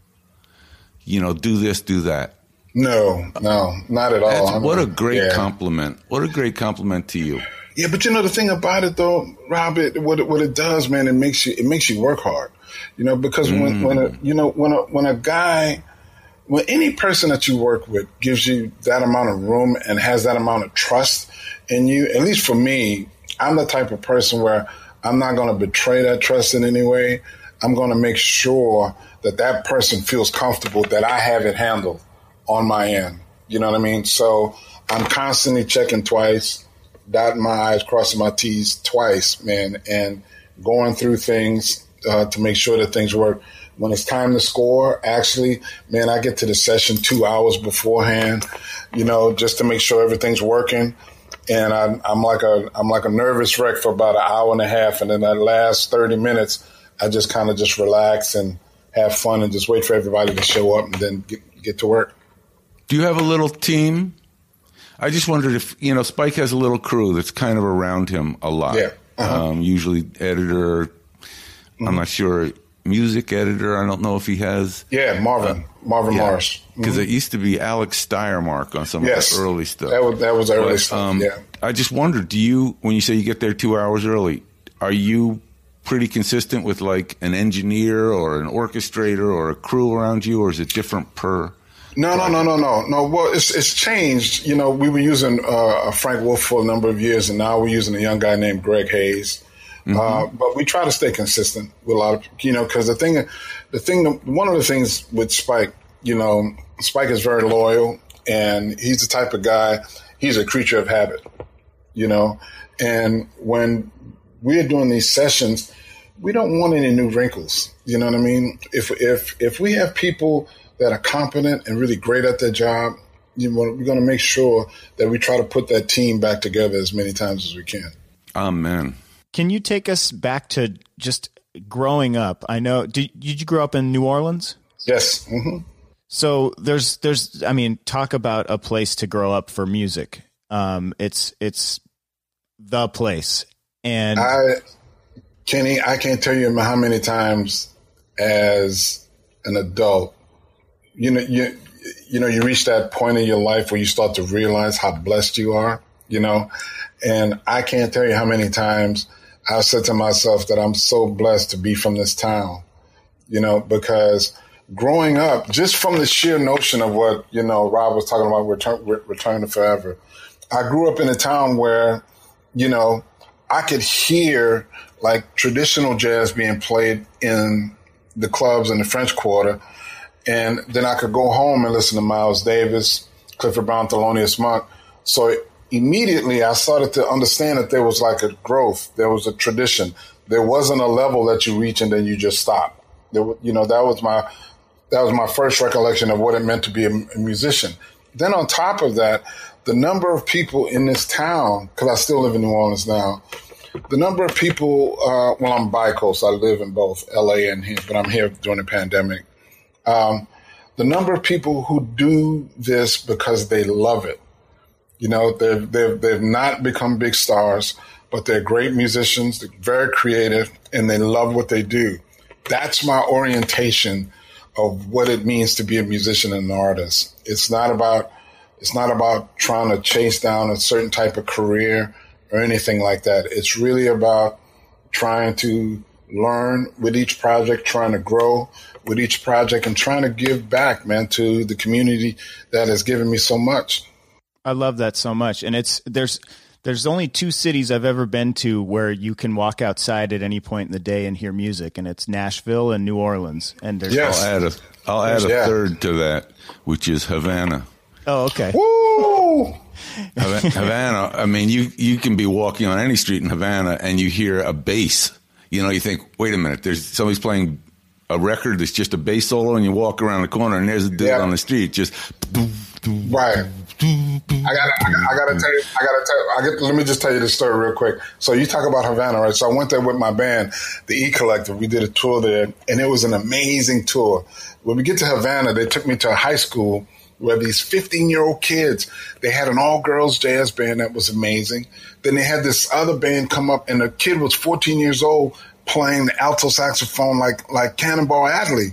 you know, do this, do that. No, no, not at all. What a great yeah. compliment! What a great compliment to you. Yeah, but you know the thing about it though, Rob, it, what it, what it does, man, it makes you it makes you work hard. You know, because mm. when when a, you know when a when a guy when any person that you work with gives you that amount of room and has that amount of trust in you, at least for me, I'm the type of person where I'm not going to betray that trust in any way. I'm going to make sure that that person feels comfortable that I have it handled on my end. You know what I mean? So I'm constantly checking twice, dotting my I's, crossing my T's twice, man, and going through things uh, to make sure that things work. When it's time to score, actually, man, I get to the session two hours beforehand, you know, just to make sure everything's working. And I'm, I'm like a I'm like a nervous wreck for about an hour and a half, and then that last thirty minutes, I just kind of just relax and have fun and just wait for everybody to show up and then get, get to work. Do you have a little team? I just wondered if you know Spike has a little crew that's kind of around him a lot. Yeah. Uh-huh. Um, usually editor. Mm-hmm. I'm not sure music editor. I don't know if he has. Yeah, Marvin. Uh, Marvin yeah, Marsh. Because mm-hmm. it used to be Alex Steyermark on some yes, of the early stuff. That was that was early but, stuff. Um, yeah. I just wondered, do you when you say you get there two hours early, are you pretty consistent with like an engineer or an orchestrator or a crew around you, or is it different per? No, no, no, no, no, no. Well, it's it's changed. You know, we were using uh, Frank Wolf for a number of years, and now we're using a young guy named Greg Hayes. Mm-hmm. Uh, but we try to stay consistent with a lot of, you know, because the thing, the thing, one of the things with Spike, you know, Spike is very loyal, and he's the type of guy. He's a creature of habit, you know, and when we're doing these sessions, we don't want any new wrinkles. You know what I mean? If if if we have people that are competent and really great at their job, you know, we're going to make sure that we try to put that team back together as many times as we can. Amen. Can you take us back to just growing up? I know. Did, did you grow up in New Orleans? Yes. Mm-hmm. So there's there's I mean, talk about a place to grow up for music. Um, it's it's the place. And I, Kenny, I can't tell you how many times as an adult you know, you, you know, you reach that point in your life where you start to realize how blessed you are, you know, and I can't tell you how many times I've said to myself that I'm so blessed to be from this town, you know, because growing up, just from the sheer notion of what, you know, Rob was talking about, return, return to forever. I grew up in a town where, you know, I could hear like traditional jazz being played in the clubs in the French Quarter and then I could go home and listen to Miles Davis, Clifford Brown, Thelonious Monk. So immediately I started to understand that there was like a growth, there was a tradition. There wasn't a level that you reach and then you just stop. There, you know, that was my that was my first recollection of what it meant to be a, a musician. Then on top of that, the number of people in this town, because I still live in New Orleans now, the number of people, uh, well, I'm bi-coast. I live in both LA and here, but I'm here during the pandemic. Um, the number of people who do this because they love it. You know, they've, they've, they've not become big stars, but they're great musicians, they're very creative, and they love what they do. That's my orientation of what it means to be a musician and an artist. It's not about it's not about trying to chase down a certain type of career or anything like that. It's really about trying to learn with each project, trying to grow, with each project and trying to give back, man, to the community that has given me so much. I love that so much. And it's there's there's only two cities I've ever been to where you can walk outside at any point in the day and hear music, and it's Nashville and New Orleans. And there's yes. I'll add a I'll add a yeah. third to that, which is Havana. Oh, okay. Woo! Havana. I mean, you you can be walking on any street in Havana and you hear a bass. You know, you think, wait a minute, there's somebody's playing a record that's just a bass solo and you walk around the corner and there's a dude yeah. on the street just right I gotta, I gotta, tell you, I gotta tell you, I get, let me just tell you this story real quick. So you talk about Havana, right? So I went there with my band, the E Collective. We did a tour there and it was an amazing tour. When we get to Havana, they took me to a high school where these 15 year old kids, they had an all girls jazz band that was amazing. Then they had this other band come up and the kid was 14 years old playing the alto saxophone like, like Cannonball Adderley.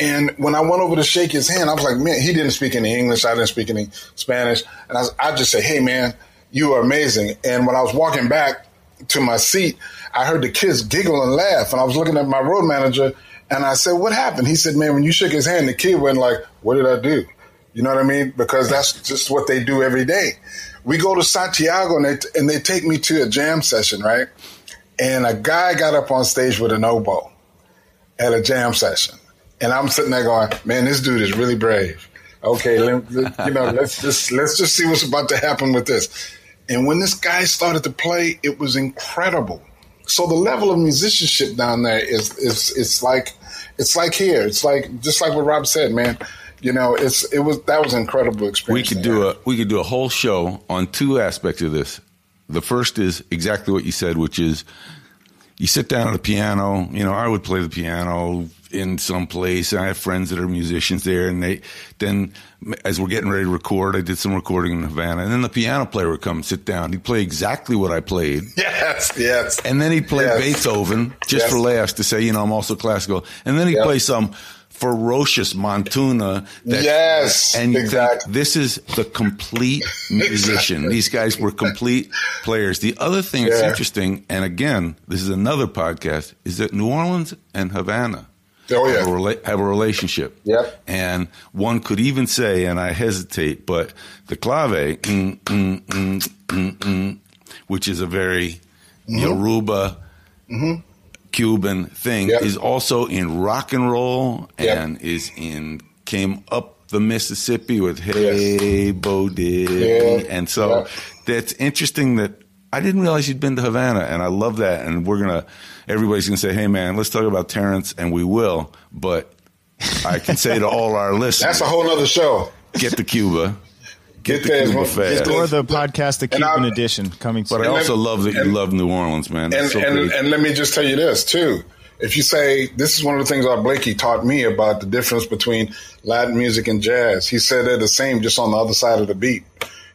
And when I went over to shake his hand, I was like, man, he didn't speak any English. I didn't speak any Spanish. And I, I just say, hey, man, you are amazing. And when I was walking back to my seat, I heard the kids giggle and laugh. And I was looking at my road manager and I said, what happened? He said, man, when you shook his hand, the kid went like, what did I do? You know what I mean? Because that's just what they do every day. We go to Santiago and they, and they take me to a jam session, right? And a guy got up on stage with an oboe at a jam session. And I'm sitting there going, man, this dude is really brave. Okay, let, you know, let's just let's just see what's about to happen with this. And when this guy started to play, it was incredible. So the level of musicianship down there is is it's like it's like here. It's like just like what Rob said, man. You know, it's it was that was an incredible experience. We could do a we could do a whole show on two aspects of this. The first is exactly what you said, which is you sit down at the piano. You know, I would play the piano in some place. I have friends that are musicians there, and they then as we're getting ready to record, I did some recording in Havana, and then the piano player would come sit down. He'd play exactly what I played. Yes, yes. And then he'd play Yes. Beethoven just Yes. for laughs to say, you know, I'm also classical. And then he'd Yep. play some ferocious Montuno. That, Yes, and exactly. this is the complete musician. These guys were complete players. The other thing that's Yeah. interesting, and again, this is another podcast, is that New Orleans and Havana Oh, yeah. have, a rela- have a relationship. Yep. And one could even say, and I hesitate, but the clave, mm, mm, mm, mm, mm, which is a very Yoruba Cuban thing, Yep. is also in rock and roll Yep. and is in came up the Mississippi with Hey Bo Diddley. Yeah. And so Yep. that's interesting that I didn't realize you'd been to Havana, and I love that. And we're gonna, everybody's gonna say, "Hey, man, let's talk about Terence," and we will. But I can say to all our listeners, That's a whole nother show. get to Cuba, get, Get to there, Cuba get fast. there. Or the podcast, the And Cuban I- edition, coming soon. But I also then- love that you love New Orleans, man. And, so and, and let me just tell you this too. If you say this is one of the things Art Blakey taught me about the difference between Latin music and jazz, he said they're the same, just on the other side of the beat.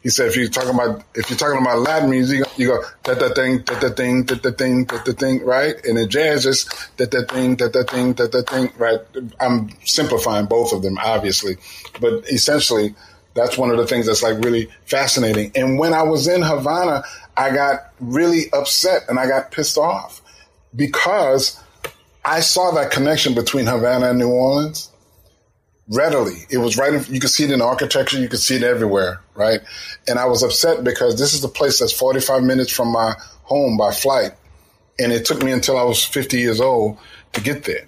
He said if you're talking about if you're talking about Latin music, you go that that thing, that that thing, that that thing, that that thing, right? And in jazz, it's that that thing, that that thing, that that thing, right? I'm simplifying both of them, obviously, but essentially, that's one of the things that's like really fascinating. And when I was in Havana, I got really upset and I got pissed off because I saw that connection between Havana and New Orleans readily. It was right. In, you could see it in architecture. You could see it everywhere, right? And I was upset because this is a place that's 45 minutes from my home by flight, and it took me until I was 50 years old to get there.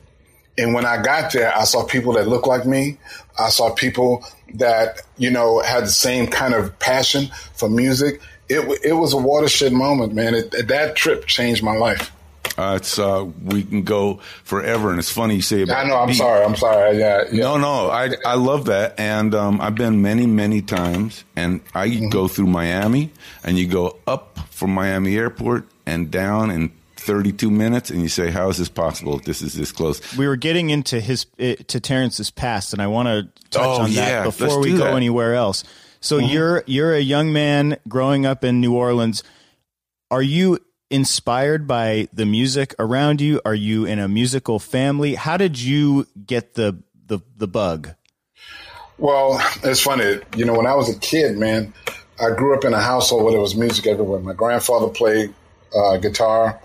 And when I got there, I saw people that looked like me. I saw people that you know had the same kind of passion for music. It it was a watershed moment, man. It, that trip changed my life. Uh, it's uh, we can go forever, and it's funny you say about. I know. I'm beat. sorry. I'm sorry. Yeah. yeah. No, no, I I love that, and um, I've been many, many times, and I Mm-hmm. go through Miami, and you go up from Miami Airport and down in 32 minutes, and you say, "How is this possible? If this is this close?" we were getting into his eh, to Terence's past, and I want to touch Oh, on yeah. that before Let's we go that. anywhere else. So you're you're a young man growing up in New Orleans. Are you inspired by the music around you? Are you in a musical family? How did you get the the the bug? Well, it's funny. You know, when I was a kid, man, I grew up in a household where there was music everywhere. My grandfather played uh, guitar.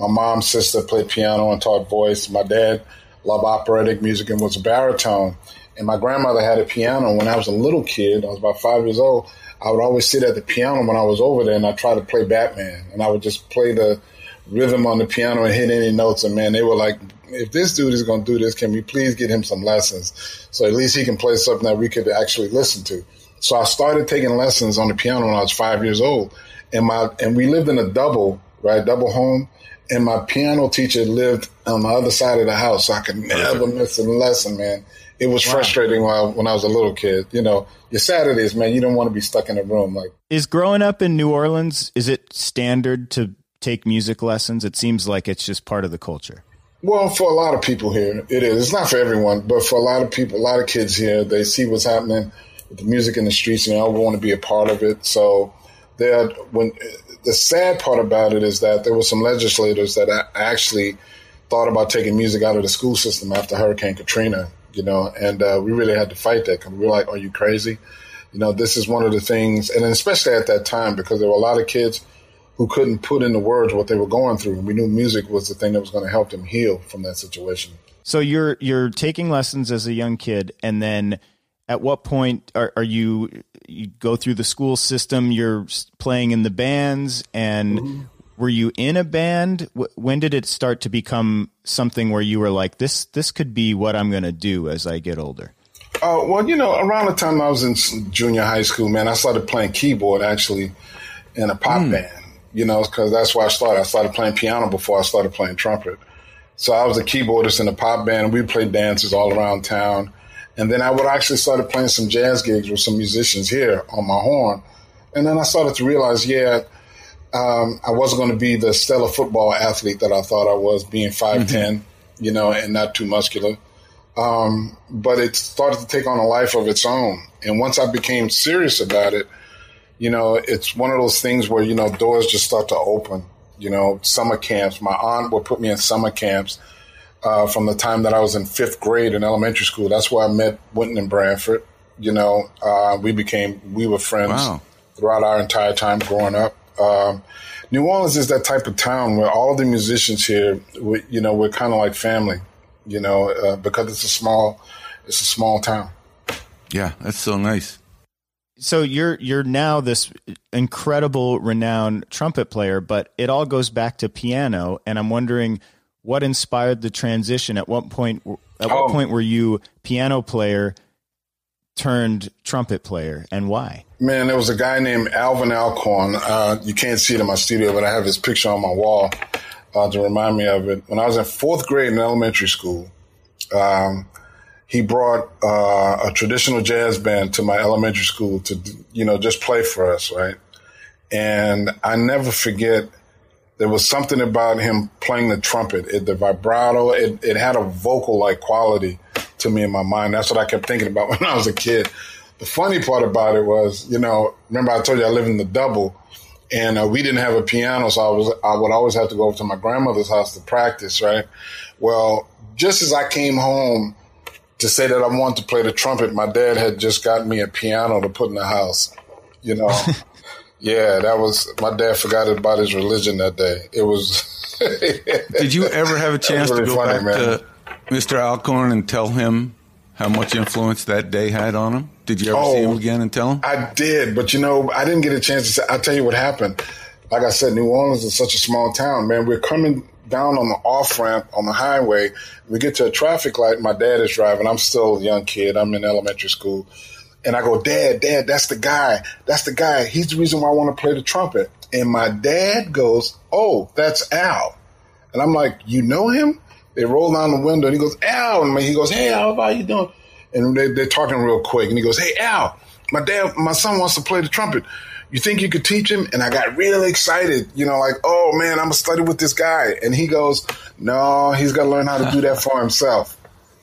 My mom's sister played piano and taught voice. My dad loved operatic music and was a baritone. And my grandmother had a piano. When I was a little kid, I was about five years old, I would always sit at the piano when I was over there and I tried to play Batman. And I would just play the rhythm on the piano and hit any notes. And man, they were like, if this dude is going to do this, can we please get him some lessons? So at least he can play something that we could actually listen to. So I started taking lessons on the piano when I was five years old. And my, and we lived in a double, right? Double home. And my piano teacher lived on the other side of the house. So I could never miss a lesson, man. it was wow. frustrating when I, when I was a little kid. You know, your Saturdays, man, you don't want to be stuck in a room. Like, is growing up in New Orleans, is it standard to take music lessons? It seems like it's just part of the culture. Well, for a lot of people here, it is. It's not for everyone, but for a lot of people, a lot of kids here, they see what's happening with the music in the streets and they all want to be a part of it. So, there, when the sad part about it is that there were some legislators that actually thought about taking music out of the school system after Hurricane Katrina, you know, and uh, we really had to fight that because we were like, "Are you crazy?" You know, this is one of the things, and especially at that time because there were a lot of kids who couldn't put into words what they were going through. And we knew music was the thing that was going to help them heal from that situation. So you're you're taking lessons as a young kid, and then at what point are, are you you go through the school system? You're playing in the bands, and mm-hmm. were you in a band? When did it start to become something where you were like, this this could be what I'm going to do as I get older? Oh uh, well, you know, around the time I was in junior high school, man, I started playing keyboard actually in a pop mm. band you know, because that's where I started. I started playing piano before I started playing trumpet. So I was a keyboardist in a pop band, we played dances all around town. And then I would actually started playing some jazz gigs with some musicians here on my horn. And then I started to realize, yeah, um, I wasn't going to be the stellar football athlete that I thought I was, being 5'10, mm-hmm. you know, and not too muscular. Um, but it started to take on a life of its own. And once I became serious about it, you know, it's one of those things where, you know, doors just start to open. You know, summer camps. My aunt would put me in summer camps uh, from the time that I was in fifth grade in elementary school. That's where I met Wynton and Branford. You know, uh, we became, we were friends wow. throughout our entire time growing up. Um, New Orleans is that type of town where all the musicians here, we, you know, we're kind of like family, you know, uh, because it's a small, it's a small town. Yeah, that's so nice so you're you're now this incredible renowned trumpet player but it all goes back to piano and i'm wondering what inspired the transition at what point at what oh. point were you piano player turned trumpet player and why man there was a guy named alvin alcorn uh, you can't see it in my studio but i have his picture on my wall uh, to remind me of it when i was in fourth grade in elementary school um, he brought uh, a traditional jazz band to my elementary school to, you know, just play for us, right? And I never forget, there was something about him playing the trumpet, it, the vibrato, it, it had a vocal like quality to me in my mind. That's what I kept thinking about when I was a kid. The funny part about it was, you know, remember I told you I live in the double and uh, we didn't have a piano. So I was, I would always have to go over to my grandmother's house to practice, right? Well, just as I came home, to say that I wanted to play the trumpet, my dad had just got me a piano to put in the house. You know, yeah, that was my dad forgot about his religion that day. It was. Did you ever have a chance really to go funny, back man. to Mr. Alcorn and tell him how much influence that day had on him? Did you ever oh, see him oh, again and tell him? I did, but you know, I didn't get a chance to say. I'll tell you what happened. Like I said, New Orleans is such a small town, man. We're coming down on the off ramp on the highway. We get to a traffic light. My dad is driving. I'm still a young kid. I'm in elementary school. And I go, Dad, Dad, that's the guy. That's the guy. He's the reason why I want to play the trumpet. And my dad goes, Oh, that's Al. And I'm like, You know him? They roll down the window and he goes, Al. And he goes, Hey, Al, how you doing? And they, they're talking real quick. And he goes, Hey, Al, my dad, my son wants to play the trumpet you think you could teach him? And I got really excited, you know, like, oh man, I'm gonna study with this guy. And he goes, no, he's got to learn how to do that for himself.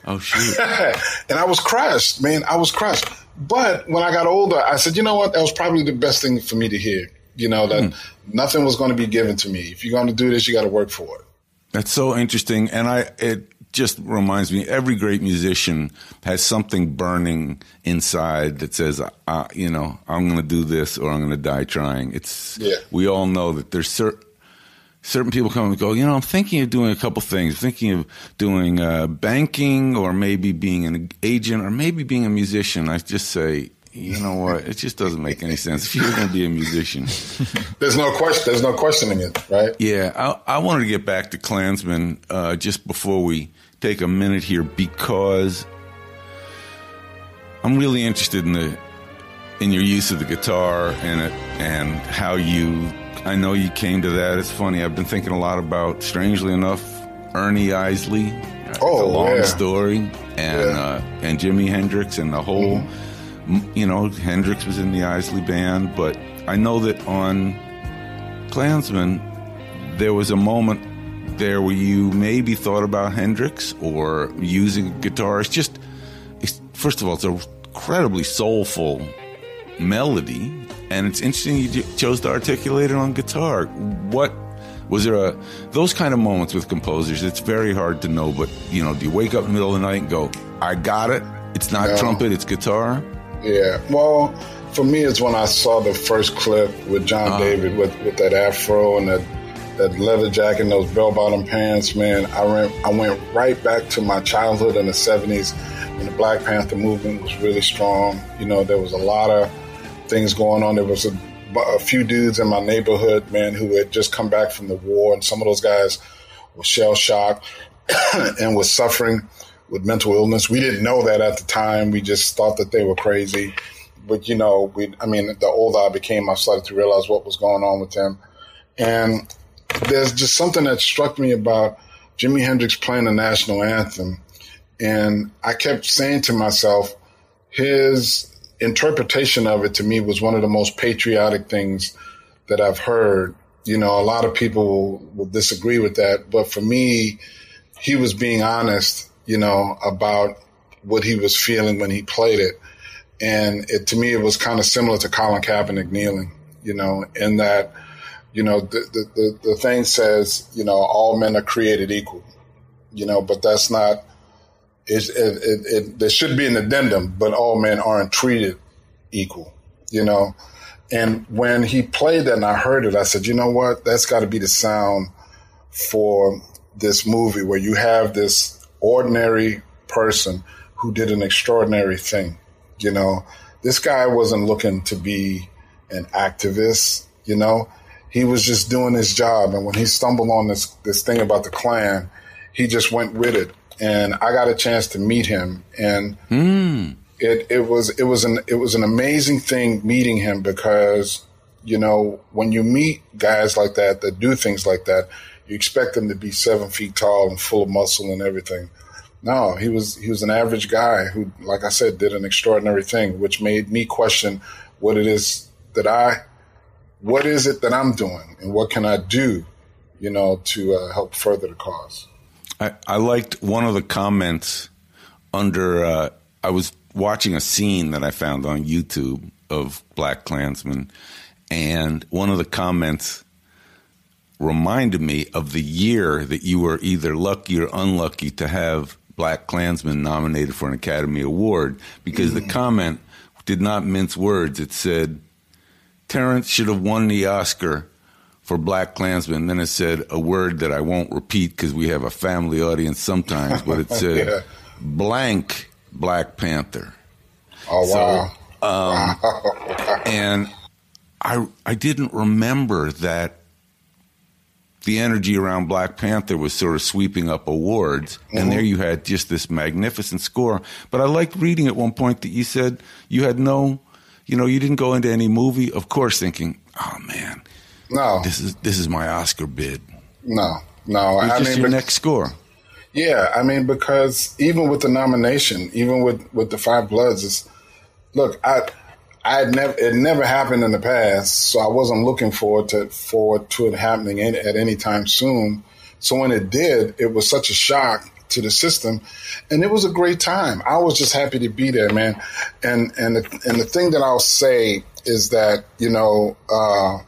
Oh shoot! and I was crushed, man. I was crushed. But when I got older, I said, you know what? That was probably the best thing for me to hear. You know that mm. nothing was going to be given to me. If you're going to do this, you got to work for it. That's so interesting, and I it just reminds me every great musician has something burning inside that says uh, you know i'm going to do this or i'm going to die trying it's yeah. we all know that there's certain certain people come and go you know i'm thinking of doing a couple things thinking of doing uh, banking or maybe being an agent or maybe being a musician i just say you know what? It just doesn't make any sense. If you're going to be a musician, there's no question. There's no questioning it, right? Yeah, I, I wanted to get back to Klansman uh, just before we take a minute here because I'm really interested in the in your use of the guitar and it and how you. I know you came to that. It's funny. I've been thinking a lot about, strangely enough, Ernie Isley Oh, the long yeah. story, and uh, and Jimi Hendrix and the whole. m- You know, Hendrix was in the Isley band, but I know that on Klansman, there was a moment there where you maybe thought about Hendrix or using a guitar. It's just, it's, first of all, it's an incredibly soulful melody, and it's interesting you chose to articulate it on guitar. What was there a those kind of moments with composers? It's very hard to know, but you know, do you wake up in the middle of the night and go, "I got it"? It's not No. trumpet, it's guitar. Yeah. Well, for me, it's when I saw the first clip with John Uh-huh. David with, with that afro and that that leather jacket and those bell bottom pants. Man, I ran, I went right back to my childhood in the '70s when the Black Panther movement was really strong. You know, there was a lot of things going on. There was a, a few dudes in my neighborhood, man, who had just come back from the war, and some of those guys were shell shocked and was suffering with mental illness. We didn't know that at the time. We just thought that they were crazy. But you know, we I mean, the older I became, I started to realize what was going on with them. And there's just something that struck me about Jimi Hendrix playing the national anthem. And I kept saying to myself, his interpretation of it to me was one of the most patriotic things that I've heard. You know, a lot of people will disagree with that, but for me, he was being honest, you know, about what he was feeling when he played it. And it, to me, it was kind of similar to Colin Kaepernick kneeling, you know, in that, you know, the, the, the, the thing says, you know, all men are created equal, you know, but that's not, it, it, it, there should be an addendum, but all men aren't treated equal, you know. And when he played that and I heard it, I said, you know what? That's got to be the sound for this movie where you have this ordinary person who did an extraordinary thing. You know, this guy wasn't looking to be an activist, you know, he was just doing his job. And when he stumbled on this, this thing about the Klan, he just went with it. And I got a chance to meet him and it, it was, it was an, it was an amazing thing meeting him because, you know, when you meet guys like that, that do things like that, you expect them to be seven feet tall and full of muscle and everything. No, he was he was an average guy who, like I said, did an extraordinary thing, which made me question what it is that I, what is it that I'm doing, and what can I do, you know, to uh, help further the cause. I, I liked one of the comments under. Uh, I was watching a scene that I found on YouTube of BlacKkKlansman, and one of the comments reminded me of the year that you were either lucky or unlucky to have BlacKkKlansman nominated for an Academy Award because the comment did not mince words. It said, Terence should have won the Oscar for BlacKkKlansman. Then it said a word that I won't repeat because we have a family audience sometimes, but it said Yeah. blank Black Panther. Oh wow! Um, and I I didn't remember that the energy around Black Panther was sort of sweeping up awards, and there you had just this magnificent score. But I liked reading at one point that you said you had no, you know, you didn't go into any movie, of course, thinking, "Oh man, no, this is this is my Oscar bid." No, no. It's I mean, your next score. Yeah, I mean, because even with the nomination, even with with the Five Bloods, it's look, I I never it never happened in the past, so I wasn't looking forward to forward to it happening any, at any time soon. So when it did, it was such a shock to the system, and it was a great time. I was just happy to be there, man. And and the, and the thing that I'll say is that you know uh,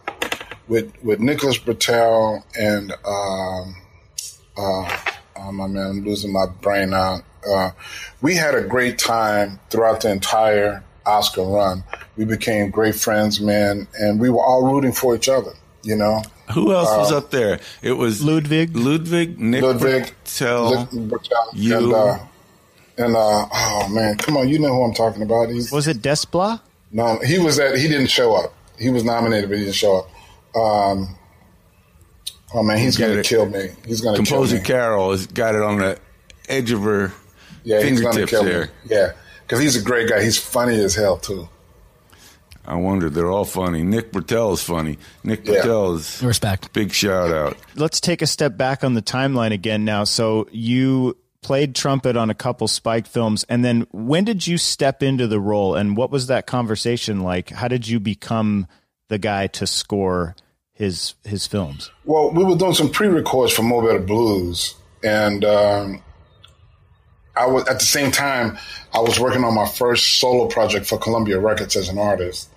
with with Nicholas Britell and. Um, uh, oh my man, I'm losing my brain now. Uh, we had a great time throughout the entire Oscar run. We became great friends, man, and we were all rooting for each other. You know, Who else was Uh, up there? It was Ludwig, Ludwig, Nick Ludwig, Britell, Lick- Britell, you. and uh, and uh, oh man, come on, you know who I'm talking about. He's Was it Desplat? no, he was at. He didn't show up. He was nominated, but he didn't show up. Um, oh man, he's Get gonna kill me. He's gonna kill Composer me. Carol has got it on the edge of her Yeah, he's gonna fingertips kill there. me. Yeah, because he's a great guy. He's funny as hell too. I wonder. They're all funny. Nick Britell is funny. Nick Yeah. Britell is Respect. big shout out. Let's take a step back on the timeline again now. So you played trumpet on a couple Spike films, and then when did you step into the role, and what was that conversation like? How did you become the guy to score his his films? Well, we were doing some pre-records for Mo Better Blues, and um, I was at the same time I was working on my first solo project for Columbia Records as an artist,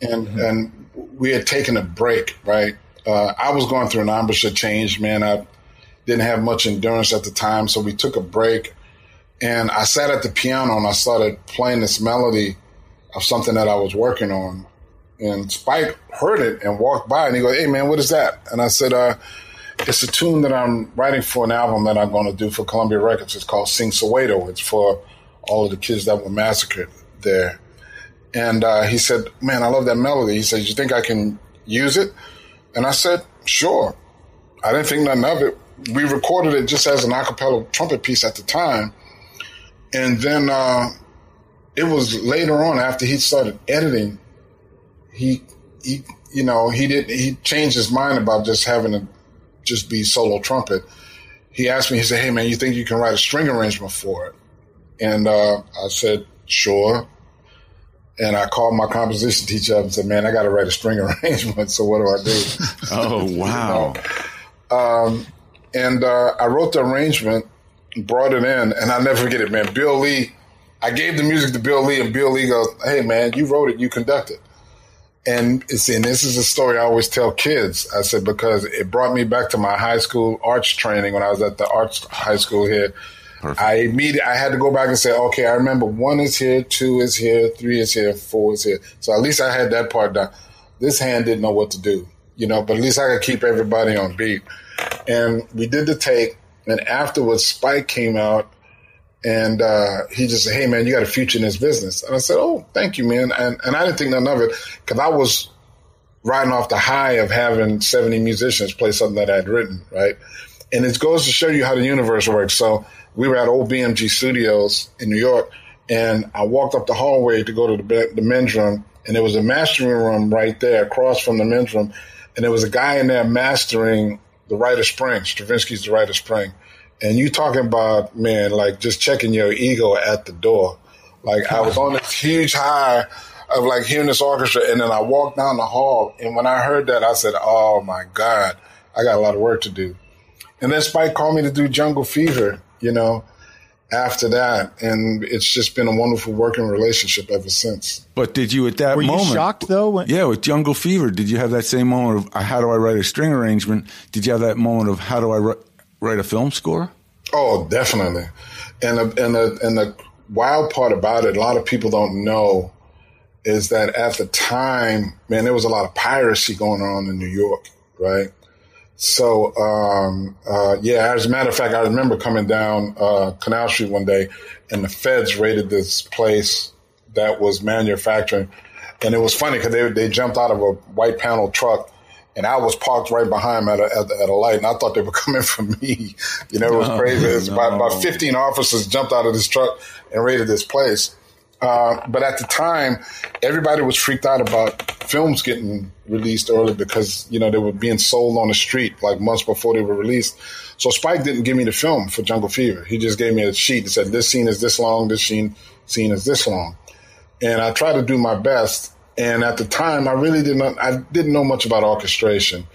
and mm-hmm. and we had taken a break. Right, uh, I was going through an embouchure change, man. I didn't have much endurance at the time, so we took a break. And I sat at the piano and I started playing this melody of something that I was working on. And Spike heard it and walked by and he goes, Hey man, what is that? And I said, uh, it's a tune that I'm writing for an album that I'm going to do for Columbia Records. It's called Sing Soweto. It's for all of the kids that were massacred there. And uh, he said, Man, I love that melody. He said, You think I can use it? And I said, Sure. I didn't think nothing of it we recorded it just as an acapella trumpet piece at the time. And then uh, it was later on after he started editing, he he you know he didn't he changed his mind about just having to just be solo trumpet. He asked me, he said, "Hey man, you think you can write a string arrangement for it?" And uh, I said, "Sure." And I called my composition teacher up and said, "Man, I got to write a string arrangement. So what do I do?" oh wow! you know? um, and uh, I wrote the arrangement, brought it in, and I'll never forget it, man. Bill Lee, I gave the music to Bill Lee, and Bill Lee goes, "Hey, man, you wrote it, you conducted." And it's and this is a story I always tell kids. I said because it brought me back to my high school arts training when I was at the arts high school here. Perfect. I immediately I had to go back and say, okay, I remember one is here, two is here, three is here, four is here. So at least I had that part done. This hand didn't know what to do, you know, but at least I could keep everybody on beat. And we did the take. And afterwards, Spike came out and uh, he just said, Hey, man, you got a future in this business. And I said, Oh, thank you, man. And, and I didn't think nothing of it because I was riding off the high of having 70 musicians play something that I'd written, right? And it goes to show you how the universe works. So we were at old BMG Studios in New York, and I walked up the hallway to go to the, the men's room, and there was a mastering room right there across from the men's room, and there was a guy in there mastering the Rite of Spring. Stravinsky's The Rite of Spring. And you talking about, man, like just checking your ego at the door. Like I was on this huge high of like hearing this orchestra and then I walked down the hall and when I heard that I said, Oh my God, I got a lot of work to do. And then Spike called me to do Jungle Fever, you know, after that, and it's just been a wonderful working relationship ever since. But did you at that Were moment? you shocked though? When- yeah, with Jungle Fever, did you have that same moment of how do I write a string arrangement? Did you have that moment of how do I write a film score? Oh, definitely. And the, and and the wild part about it, a lot of people don't know, is that at the time, man, there was a lot of piracy going on in New York, right? So, um, uh, yeah, as a matter of fact, I remember coming down uh, Canal Street one day and the feds raided this place that was manufacturing. And it was funny because they, they jumped out of a white panel truck and I was parked right behind them at a, at, at a light, and I thought they were coming for me. You know, it was crazy. It's no. about, about 15 officers jumped out of this truck and raided this place. Uh, but at the time, everybody was freaked out about films getting released early because you know they were being sold on the street like months before they were released. So Spike didn't give me the film for Jungle Fever. He just gave me a sheet that said this scene is this long, this scene scene is this long, and I tried to do my best. And at the time, I really didn't I didn't know much about orchestration.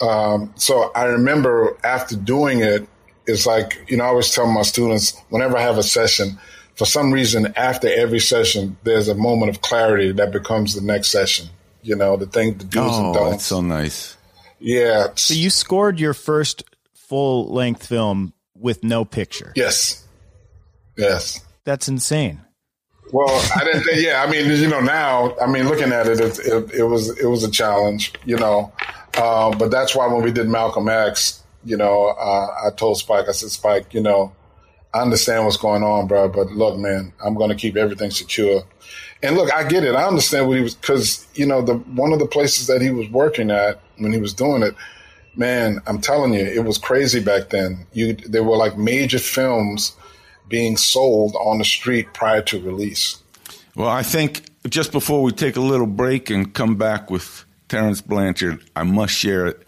Um, so I remember after doing it, it's like you know I always tell my students whenever I have a session for some reason, after every session, there's a moment of clarity that becomes the next session. You know, the thing, the do's oh, and don'ts. That's so nice. Yeah. So you scored your first full length film with no picture. Yes. Yes. That's insane. Well, I didn't. Think, yeah, I mean, you know, now, I mean, looking at it, it, it, it was it was a challenge, you know. Uh, but that's why when we did Malcolm X, you know, uh, I told Spike, I said, Spike, you know, I understand what's going on, bro. But look, man, I'm going to keep everything secure. And look, I get it. I understand what he was because you know the one of the places that he was working at when he was doing it, man. I'm telling you, it was crazy back then. You there were like major films being sold on the street prior to release. Well, I think just before we take a little break and come back with Terence Blanchard, I must share it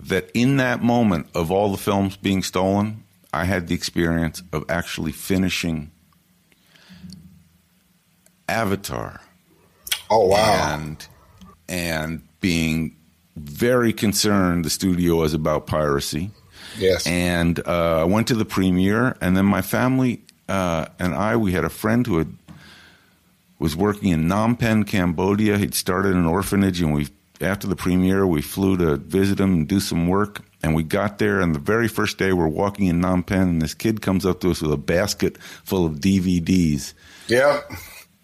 that in that moment of all the films being stolen, I had the experience of actually finishing Avatar. Oh wow! And and being very concerned, the studio was about piracy. Yes. And uh, I went to the premiere, and then my family uh, and I, we had a friend who had was working in Phnom Penh, Cambodia. He'd started an orphanage, and we after the premiere, we flew to visit him and do some work. And we got there, and the very first day, we're walking in Phnom Penh, and this kid comes up to us with a basket full of DVDs. Yep.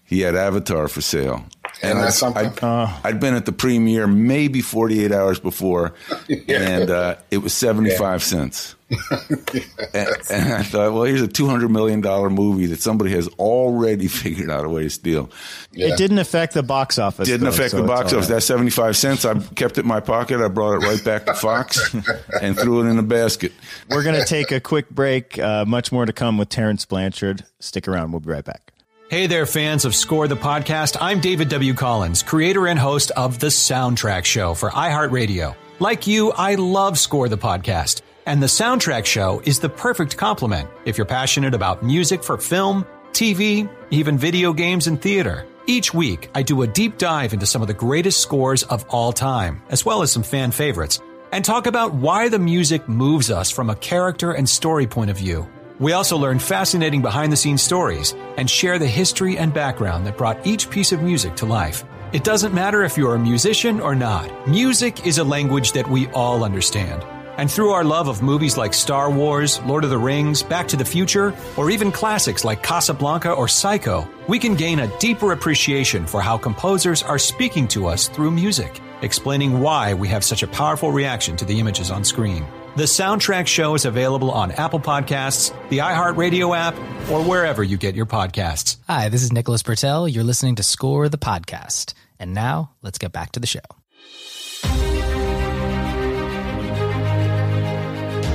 He had Avatar for sale. And that's something. I'd, I'd, been at the premiere maybe 48 hours before, yeah. and uh, it was 75 yeah. cents. and, and, I thought, well, here's a $200 million movie that somebody has already figured out a way to steal. Yeah. It didn't affect the box office. Didn't though, affect so the box right. office. That 75 cents, I kept it in my pocket. I brought it right back to Fox and threw it in a basket. We're going to take a quick break. Uh, much more to come with Terence Blanchard. Stick around. We'll be right back. Hey there, fans of Score the Podcast. I'm David W. Collins, creator and host of The Soundtrack Show for iHeartRadio. Like you, I love Score the Podcast, and The Soundtrack Show is the perfect complement if you're passionate about music for film, TV, even video games and theater. Each week, I do a deep dive into some of the greatest scores of all time, as well as some fan favorites, and talk about why the music moves us from a character and story point of view. We also learn fascinating behind the scenes stories and share the history and background that brought each piece of music to life. It doesn't matter if you're a musician or not, music is a language that we all understand. And through our love of movies like Star Wars, Lord of the Rings, Back to the Future, or even classics like Casablanca or Psycho, we can gain a deeper appreciation for how composers are speaking to us through music, explaining why we have such a powerful reaction to the images on screen. The Soundtrack Show is available on Apple Podcasts, the iHeartRadio app, or wherever you get your podcasts. Hi, this is Nicholas Britell. You're listening to Score the Podcast. And now, let's get back to the show.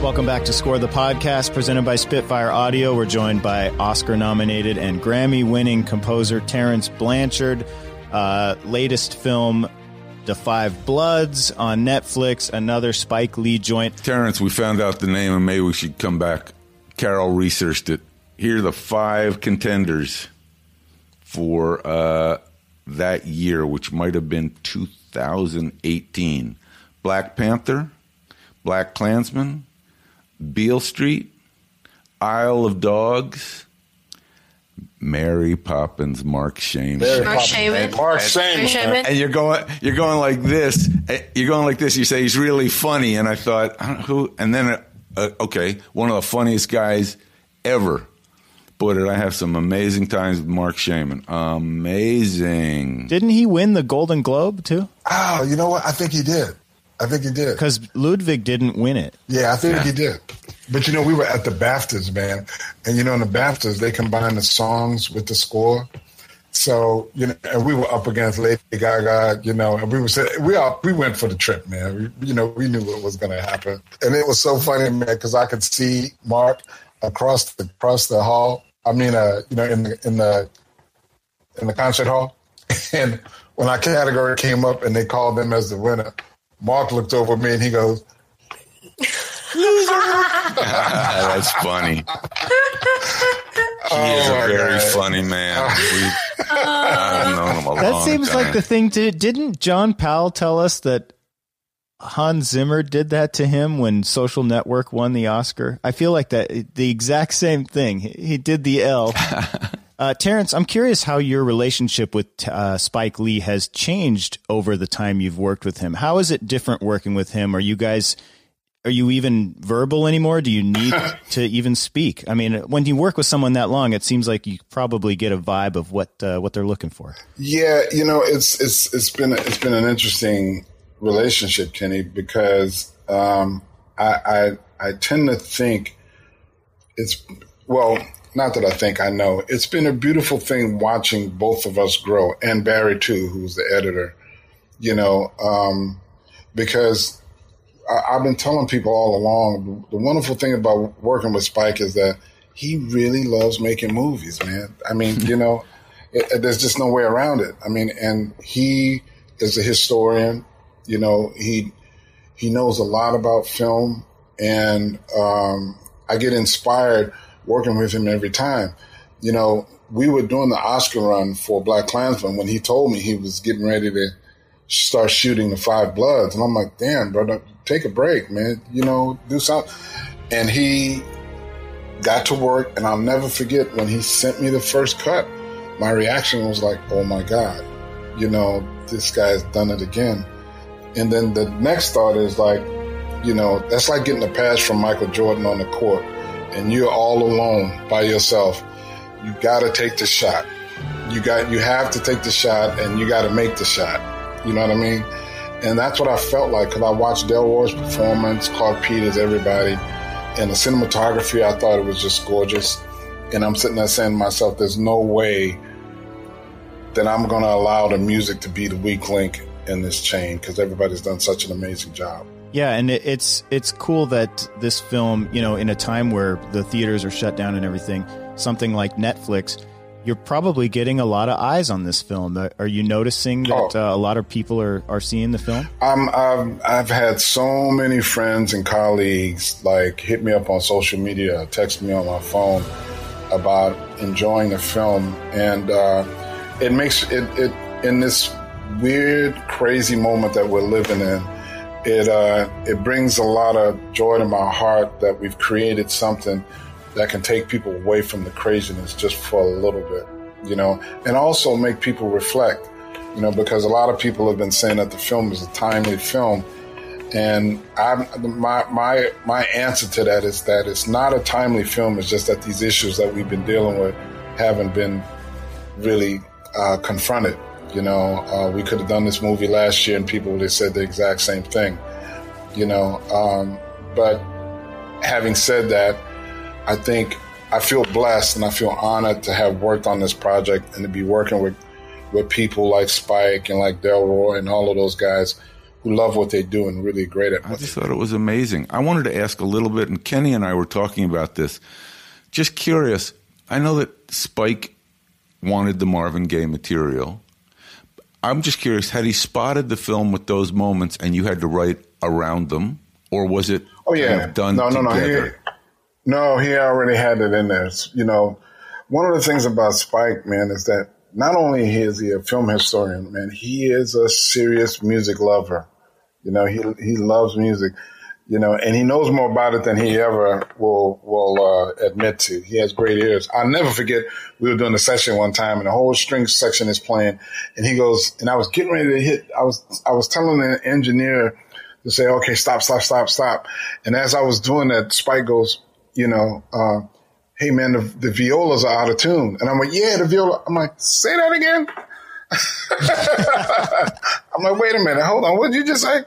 Welcome back to Score the Podcast, presented by Spitfire Audio. We're joined by Oscar nominated and Grammy winning composer Terence Blanchard. Uh, latest film, the Five Bloods on Netflix, another Spike Lee joint. Terence, we found out the name and maybe we should come back. Carol researched it. Here are the five contenders for uh, that year, which might have been 2018 Black Panther, BlacKkKlansman, Beale Street, Isle of Dogs, Mary Poppins, Marc Shaiman. Mary Mark Poppins. Shaiman. Mark Marc Shaiman. Shaman. And you're going, you're going like this. eh, You're going like this. You say he's really funny, and I thought, I don't know who? And then, uh, uh, okay, one of the funniest guys ever. Boy, did I have some amazing times with Marc Shaiman. Amazing. Didn't he win the Golden Globe too? Oh, you know what? I think he did. I think he did. Because Ludwig didn't win it. Yeah, I think he did. But you know, we were at the BAFTAs, man, and you know, in the BAFTAs, they combine the songs with the score. So you know, and we were up against Lady Gaga, you know, and we were we all we went for the trip, man. We, you know, we knew what was going to happen, and it was so funny, man, because I could see Mark across the across the hall. I mean, uh, you know, in the in the in the concert hall, and when our category came up and they called them as the winner, Mark looked over at me and he goes, That's funny. He oh is a very God. funny man. We, I've known him a That long seems time. like the thing to. Didn't John Powell tell us that Hans Zimmer did that to him when Social Network won the Oscar? I feel like that the exact same thing. He, he did the L. Uh, Terence, I'm curious how your relationship with uh, Spike Lee has changed over the time you've worked with him. How is it different working with him? Are you guys, are you even verbal anymore? Do you need to even speak? I mean, when you work with someone that long, it seems like you probably get a vibe of what uh, what they're looking for. Yeah, you know, it's it's it's been it's been an interesting relationship, Kenny, because um, I, I I tend to think it's well, not that I think I know. It's been a beautiful thing watching both of us grow, and Barry too, who's the editor. You know, um, because I, I've been telling people all along the wonderful thing about working with Spike is that he really loves making movies, man. I mean, you know, it, it- there's just no way around it. I mean, and he is a historian. You know, he he knows a lot about film, and um, I get inspired working with him every time. You know, we were doing the Oscar run for BlacKkKlansman when he told me he was getting ready to start shooting the Five Bloods, and I'm like, damn, brother, take a break, man. You know, do something. And he got to work, and I'll never forget when he sent me the first cut. My reaction was like, oh my god, you know, this guy's done it again. And then the next thought is like, you know, that's like getting a pass from Michael Jordan on the court and you're all alone by yourself. You got to take the shot. You got you have to take the shot and you got to make the shot. You know what I mean? And that's what I felt like because I watched Delroy's performance, Clarke Peters, everybody, and the cinematography. I thought it was just gorgeous. And I'm sitting there saying to myself, "There's no way that I'm going to allow the music to be the weak link in this chain because everybody's done such an amazing job. Yeah, and it, it's it's cool that this film, you know, in a time where the theaters are shut down and everything, something like Netflix, you're probably getting a lot of eyes on this film. Uh, are you noticing that oh. uh, a lot of people are, are seeing the film? Um, I've, I've had so many friends and colleagues like hit me up on social media, text me on my phone about enjoying the film, and uh, it makes it, it in this weird, crazy moment that we're living in. It uh, it brings a lot of joy to my heart that we've created something that can take people away from the craziness just for a little bit, you know, and also make people reflect, you know, because a lot of people have been saying that the film is a timely film, and I my my my answer to that is that it's not a timely film. It's just that these issues that we've been dealing with haven't been really uh, confronted. You know, uh, we could have done this movie last year and people would have said the exact same thing. You know, um, but having said that, I think I feel blessed and I feel honored to have worked on this project and to be working with with people like Spike and like Delroy and all of those guys who love what they do and really great at. It. I just thought it was amazing. I wanted to ask a little bit, and Kenny and I were talking about this. Just curious. I know that Spike wanted the Marvin Gaye material. I'm just curious, had he spotted the film with those moments and you had to write around them? Or was it oh, yeah. Kind of done no, no, together? No, he, no, he already had it in there. You know, one of the things about Spike, man, is that not only is he a film historian, man, he is a serious music lover. You know, he he loves music you know, and he knows more about it than he ever will will uh, admit to. He has great ears. I'll never forget. We were doing a session one time, and the whole string section is playing, and he goes, and I was getting ready to hit. I was I was telling the engineer to say, okay, stop, stop, stop, stop, and as I was doing that, Spike goes, you know. Uh, Hey man, the, the violas are out of tune. And I'm like, yeah, the viola. I'm like, say that again. I'm like, wait a minute, hold on. What did you just say?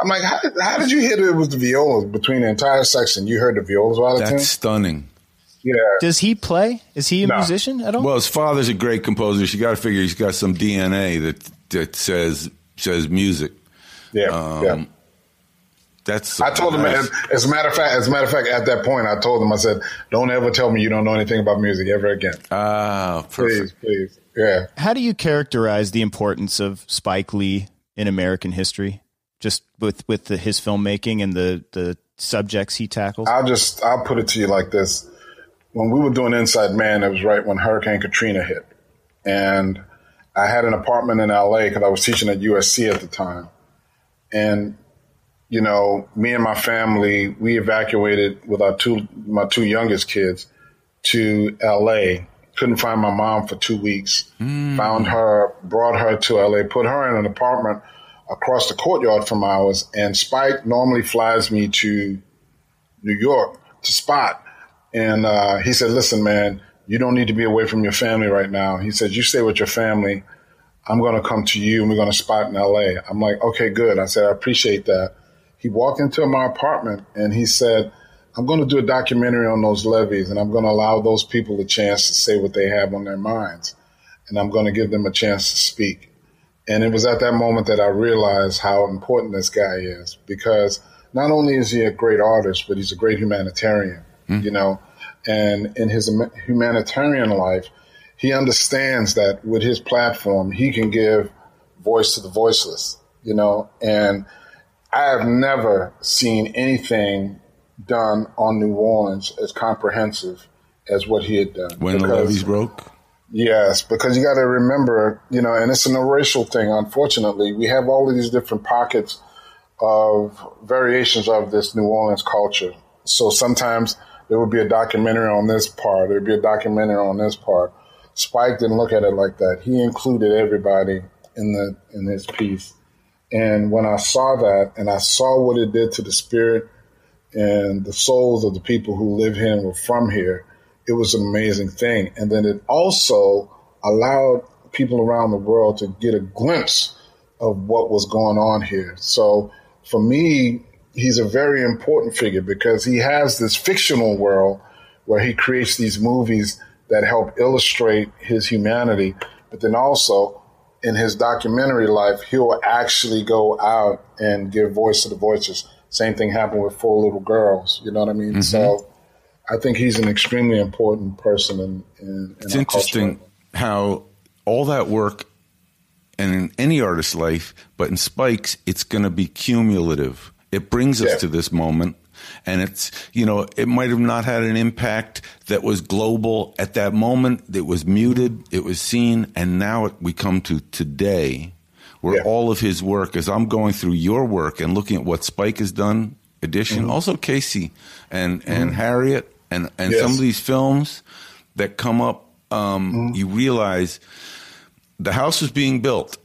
I'm like, how, how did you hit it with the violas between the entire section? You heard the violas while That's stunning. Yeah. Does he play? Is he a no. musician at all? Well, his father's a great composer. So you got to figure he's got some DNA that that says says music. Yeah. Um, yeah. That's. I told nice. him as, as, a matter of fact. As a matter of fact, at that point, I told him I said, "Don't ever tell me you don't know anything about music ever again." Ah, perfect. Please, please, yeah. How do you characterize the importance of Spike Lee in American history? Just with with the, his filmmaking and the the subjects he tackles? I'll just I'll put it to you like this: when we were doing Inside Man, it was right when Hurricane Katrina hit, and I had an apartment in LA because I was teaching at USC at the time, and you know, me and my family we evacuated with our two my two youngest kids to LA. Couldn't find my mom for two weeks. Mm. Found her, brought her to LA, put her in an apartment across the courtyard from ours. And Spike normally flies me to New York to spot. And uh, he said, listen, man, you don't need to be away from your family right now. He said, you stay with your family. I'm going to come to you and we're going to spot in LA. I'm like, okay, good. I said, I appreciate that. He walked into my apartment and he said, I'm going to do a documentary on those levees and I'm going to allow those people a chance to say what they have on their minds. And I'm going to give them a chance to speak. And it was at that moment that I realized how important this guy is because not only is he a great artist, but he's a great humanitarian, mm. you know, and in his humanitarian life, he understands that with his platform, he can give voice to the voiceless, you know, and I have never seen anything done on New Orleans as comprehensive as what he had done. When the levees broke? Yes, because you got to remember, you know, and it's an racial thing, unfortunately. We have all of these different pockets of variations of this New Orleans culture. So sometimes there would be a documentary on this part, there'd be a documentary on this part. Spike didn't look at it like that. He included everybody in the in his piece. And when I saw that and I saw what it did to the spirit and the souls of the people who live here and were from here, it was an amazing thing. And then it also allowed people around the world to get a glimpse of what was going on here. So for me, he's a very important figure because he has this fictional world where he creates these movies that help illustrate his humanity, but then also in his documentary life, he'll actually go out and give voice to the voices. Same thing happened with Four Little Girls. You know what I mean? Mm-hmm. So I think he's an extremely important person. In, in, in it's interesting how all that work, and in any artist's life, but in Spike's, it's going to be cumulative. It brings us yeah. to this moment and it's you know it might have not had an impact that was global at that moment it was muted it was seen and now it, we come to today where yeah. all of his work as i'm going through your work and looking at what spike has done edition mm-hmm. also kasi and and mm-hmm. harriet and and yes. some of these films that come up um, mm-hmm. you realize the house was being built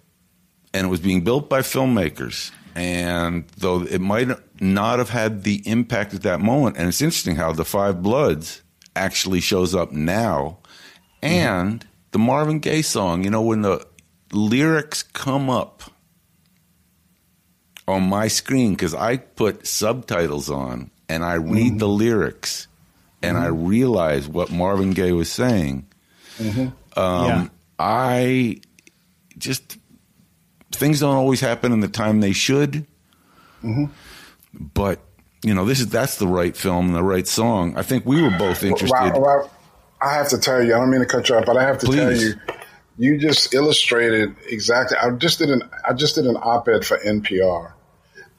and it was being built by filmmakers and though it might not have had the impact at that moment, and it's interesting how the Five Bloods actually shows up now, and mm-hmm. the Marvin Gaye song. You know, when the lyrics come up on my screen because I put subtitles on and I read mm-hmm. the lyrics and mm-hmm. I realized what Marvin Gaye was saying. Mm-hmm. Um, yeah. I just things don't always happen in the time they should. Mm-hmm. But you know, this is that's the right film and the right song. I think we were both interested. Well, well, I have to tell you, I don't mean to cut you off, but I have to Please. tell you, you just illustrated exactly. I just did an I just did an op-ed for NPR,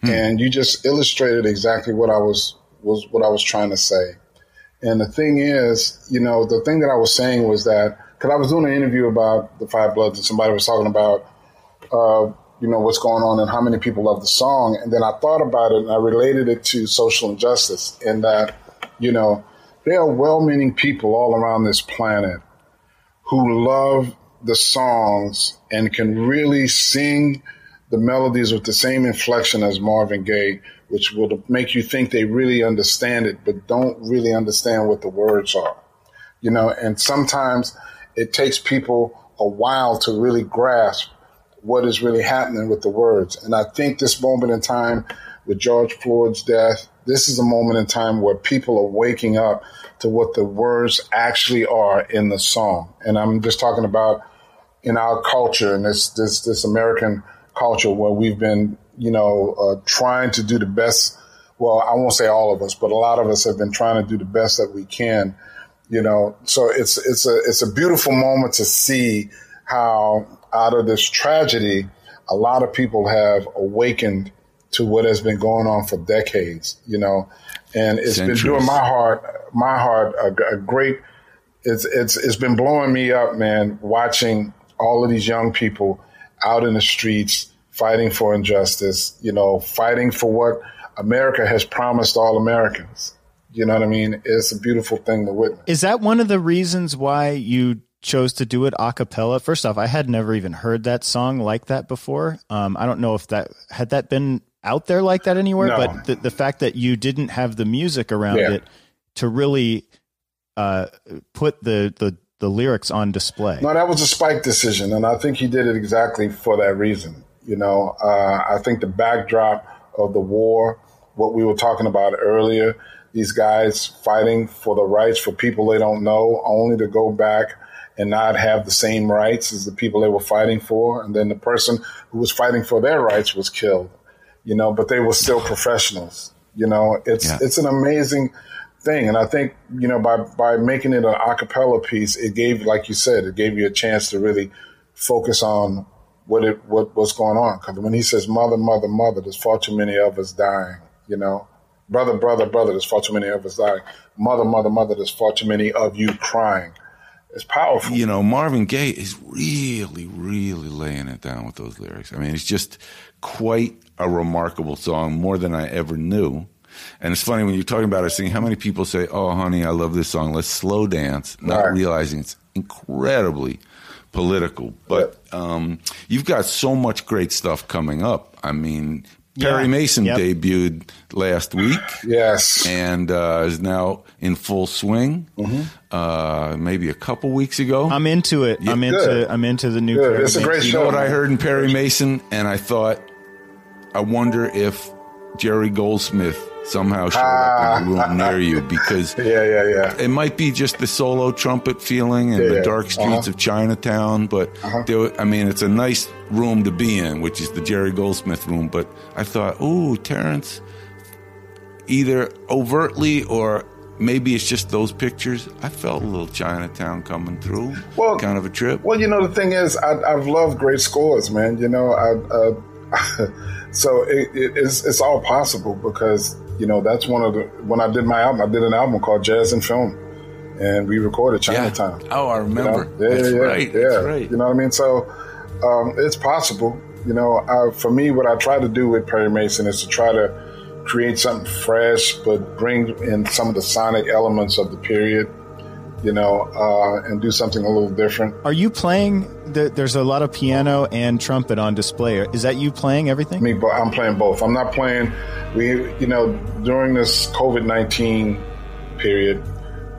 hmm. and you just illustrated exactly what I was was what I was trying to say. And the thing is, you know, the thing that I was saying was that because I was doing an interview about the Five Bloods, and somebody was talking about uh, you know, what's going on and how many people love the song. And then I thought about it and I related it to social injustice in that, you know, there are well meaning people all around this planet who love the songs and can really sing the melodies with the same inflection as Marvin Gaye, which will make you think they really understand it, but don't really understand what the words are. You know, and sometimes it takes people a while to really grasp what is really happening with the words. And I think this moment in time with George Floyd's death, this is a moment in time where people are waking up to what the words actually are in the song. And I'm just talking about in our culture and this this this American culture where we've been, you know, uh, trying to do the best. Well, I won't say all of us, but a lot of us have been trying to do the best that we can. You know, so it's it's a it's a beautiful moment to see how out of this tragedy, a lot of people have awakened to what has been going on for decades, you know, and it's Centuries. been doing my heart, my heart, a, a great, it's, it's, it's been blowing me up, man, watching all of these young people out in the streets fighting for injustice, you know, fighting for what America has promised all Americans. You know what I mean? It's a beautiful thing to witness. Is that one of the reasons why you chose to do it a cappella. First off, I had never even heard that song like that before. Um, I don't know if that had that been out there like that anywhere, no. but the, the fact that you didn't have the music around yeah. it to really uh, put the, the the lyrics on display. No, that was a Spike decision, and I think he did it exactly for that reason. You know, uh, I think the backdrop of the war, what we were talking about earlier, these guys fighting for the rights for people they don't know, only to go back and not have the same rights as the people they were fighting for. And then the person who was fighting for their rights was killed, you know, but they were still professionals. You know, it's, yeah. it's an amazing thing. And I think, you know, by, by making it an a cappella piece, it gave, like you said, it gave you a chance to really focus on what it, what, what's going on. Cause when he says mother, mother, mother, there's far too many of us dying, you know, Brother, brother, brother, there's far too many of us dying. Mother, mother, mother, there's far too many of you crying. It's powerful. You know, Marvin Gaye is really, really laying it down with those lyrics. I mean, it's just quite a remarkable song, more than I ever knew. And it's funny when you're talking about it, saying how many people say, "Oh, honey, I love this song. Let's slow dance," not Right. realizing it's incredibly political. But um, you've got so much great stuff coming up. I mean, Perry Yeah. Mason Yep. debuted last week. Yes. And uh, is now in full swing. Uh, maybe a couple weeks ago. I'm into it. I'm into Good. I'm into the new. Good. Perry It's a great Mason. You know what I heard in Perry Mason, and I thought, I wonder if Jerry Goldsmith somehow showed up in the room near you because Yeah, yeah, yeah. it might be just the solo trumpet feeling and Yeah, the dark streets Uh-huh. of Chinatown, but there, I mean, it's a nice room to be in, which is the Jerry Goldsmith room. But I thought, ooh, Terence, either overtly or maybe it's just those pictures. I felt a little Chinatown coming through, Well- kind of a trip. Well, you know, the thing is, I, I've loved great scores, man. You know, I, uh, so it, it, it's, it's all possible because, you know, that's one of the, when I did my album, I did an album called Jazz in Film and we recorded Chinatown. Oh, I You remember. know? Yeah, That's yeah, right. Yeah. That's right. You know what I mean? So um, it's possible. You know, uh, for me, what I try to do with Perry Mason is to try to create something fresh, but bring in some of the sonic elements of the period. You know, uh, and do something a little different. Are you playing? The, there's a lot of piano and trumpet on display. Is that you playing everything? Me, but I'm playing both. I'm not playing. We, you know, during this COVID nineteen period,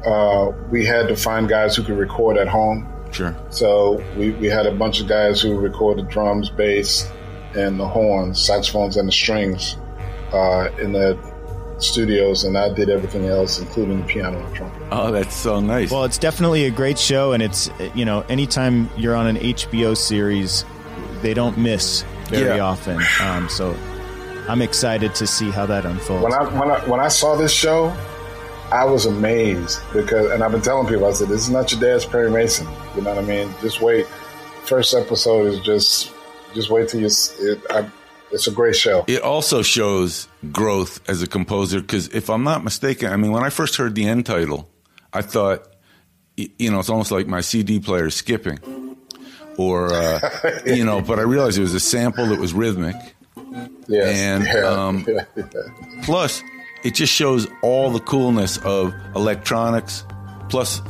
uh, we had to find guys who could record at home. Sure. So we, we had a bunch of guys who recorded drums, bass, and the horns, saxophones, and the strings uh, in the studios, and I did everything else, including the piano and trumpet. Oh, that's so nice. Well, it's definitely a great show, and it's you know anytime you're on an HBO series, they don't miss very Yeah. often. Um, so I'm excited to see how that unfolds. When I when I when I saw this show, I was amazed because, and I've been telling people, I said, "This is not your dad's Perry Mason." You know what I mean? Just wait. First episode is just just wait till you. s- It, I, it's a great show. It also shows growth as a composer because if I'm not mistaken, I mean, when I first heard the end title, I thought, you know, it's almost like my CD player skipping, or uh, you know, but I realized it was a sample that was rhythmic, Yes. and yeah. um, plus it just shows all the coolness of electronics, plus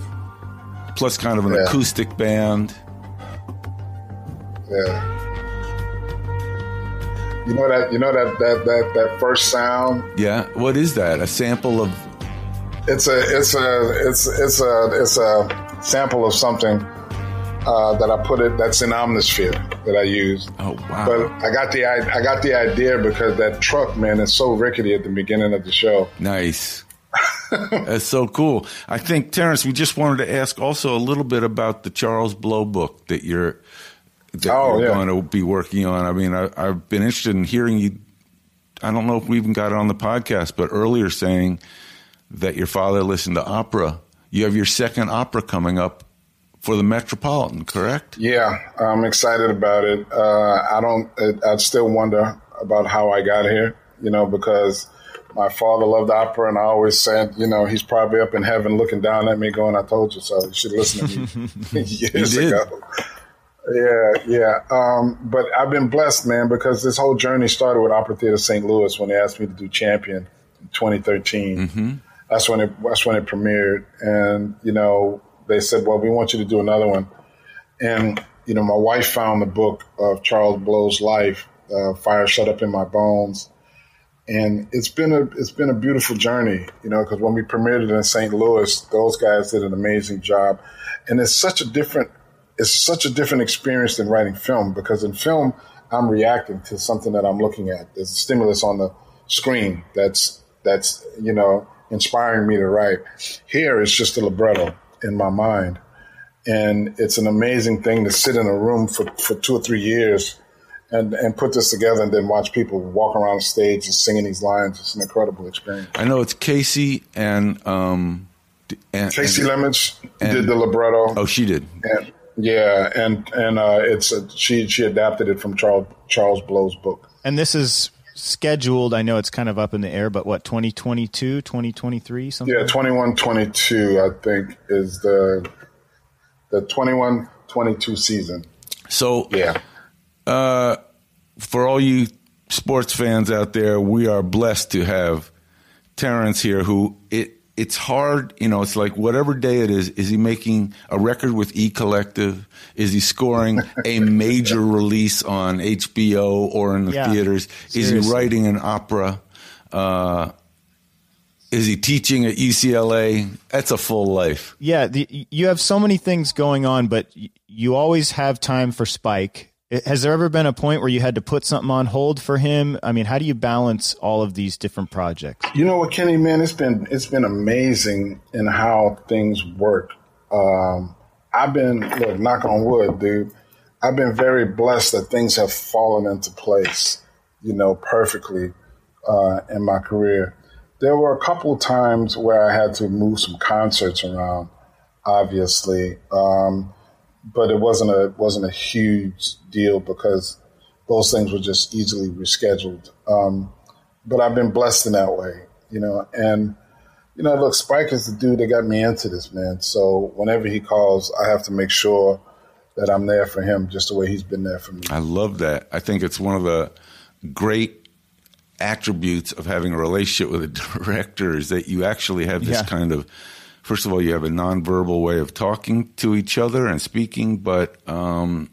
plus kind of an Yeah. acoustic band. Yeah. You know that you know that that that that first sound. Yeah, what is that? A sample of It's a it's a it's it's a it's a sample of something uh, that I put it that's in Omnisphere that I used. Oh wow! But I got the I I got the idea because that truck man is so rickety at the beginning of the show. Nice. That's so cool. I think Terence, we just wanted to ask also a little bit about the Charles Blow book that you're that Oh, you're yeah. going to be working on. I mean, I, I've been interested in hearing you. I don't know if we even got it on the podcast, but earlier saying that your father listened to opera. You have your second opera coming up for the Metropolitan, correct? Yeah, I'm excited about it. Uh, I don't. I, I still wonder about how I got here. You know, because my father loved opera, and I always said, you know, he's probably up in heaven looking down at me, going, "I told you so." You should listen to me years did. ago. Yeah, yeah. Um, but I've been blessed, man, because this whole journey started with Opera Theater St. Louis when they asked me to do Champion in 2013. That's when it that's when it premiered, and you know they said, "Well, we want you to do another one." And you know, my wife found the book of Charles Blow's life, uh, "Fire Shut Up in My Bones," and it's been a it's been a beautiful journey. You know, because when we premiered it in St. Louis, those guys did an amazing job, and it's such a different it's such a different experience than writing film because in film I'm reacting to something that I'm looking at. There's a stimulus on the screen that's that's you know inspiring me to write. Here it's just a libretto in my mind, and it's an amazing thing to sit in a room for, for two or three years and and put this together and then watch people walk around the stage and singing these lines. It's an incredible experience. I know it's Kasi and um, and, Kasi and- Lemmons and- did the libretto. Oh, she did. And, yeah, and and uh, it's a, she she adapted it from Charles Charles Blow's book. And this is scheduled. I know it's kind of up in the air, but what 2022, 2023, something. Yeah, 21 22, I think, is the the 21 22 season. So, yeah. Uh, for all you sports fans out there, we are blessed to have Terence here, who it it's hard, you know, it's like whatever day it is, is he making a record with E Collective? Is he scoring a major release on HBO or in the Yeah, theaters? Is he writing an opera? Uh, is he teaching at UCLA? That's a full life. Yeah, the, you have so many things going on, but you always have time for Spike. Has there ever been a point where you had to put something on hold for him? I mean, how do you balance all of these different projects? You know what, Kenny, man, it's been it's been amazing in how things work. Um, I've been look, knock on wood, dude. I've been very blessed that things have fallen into place, you know, perfectly uh, in my career. There were a couple of times where I had to move some concerts around, obviously, um, but it wasn't a wasn't a huge deal because those things were just easily rescheduled. Um, but I've been blessed in that way, you know. And you know, look, Spike is the dude that got me into this, man. So whenever he calls, I have to make sure that I'm there for him, just the way he's been there for me. I love that. I think it's one of the great attributes of having a relationship with a director is that you actually have this Yeah. kind of first of all you have a nonverbal way of talking to each other and speaking but um,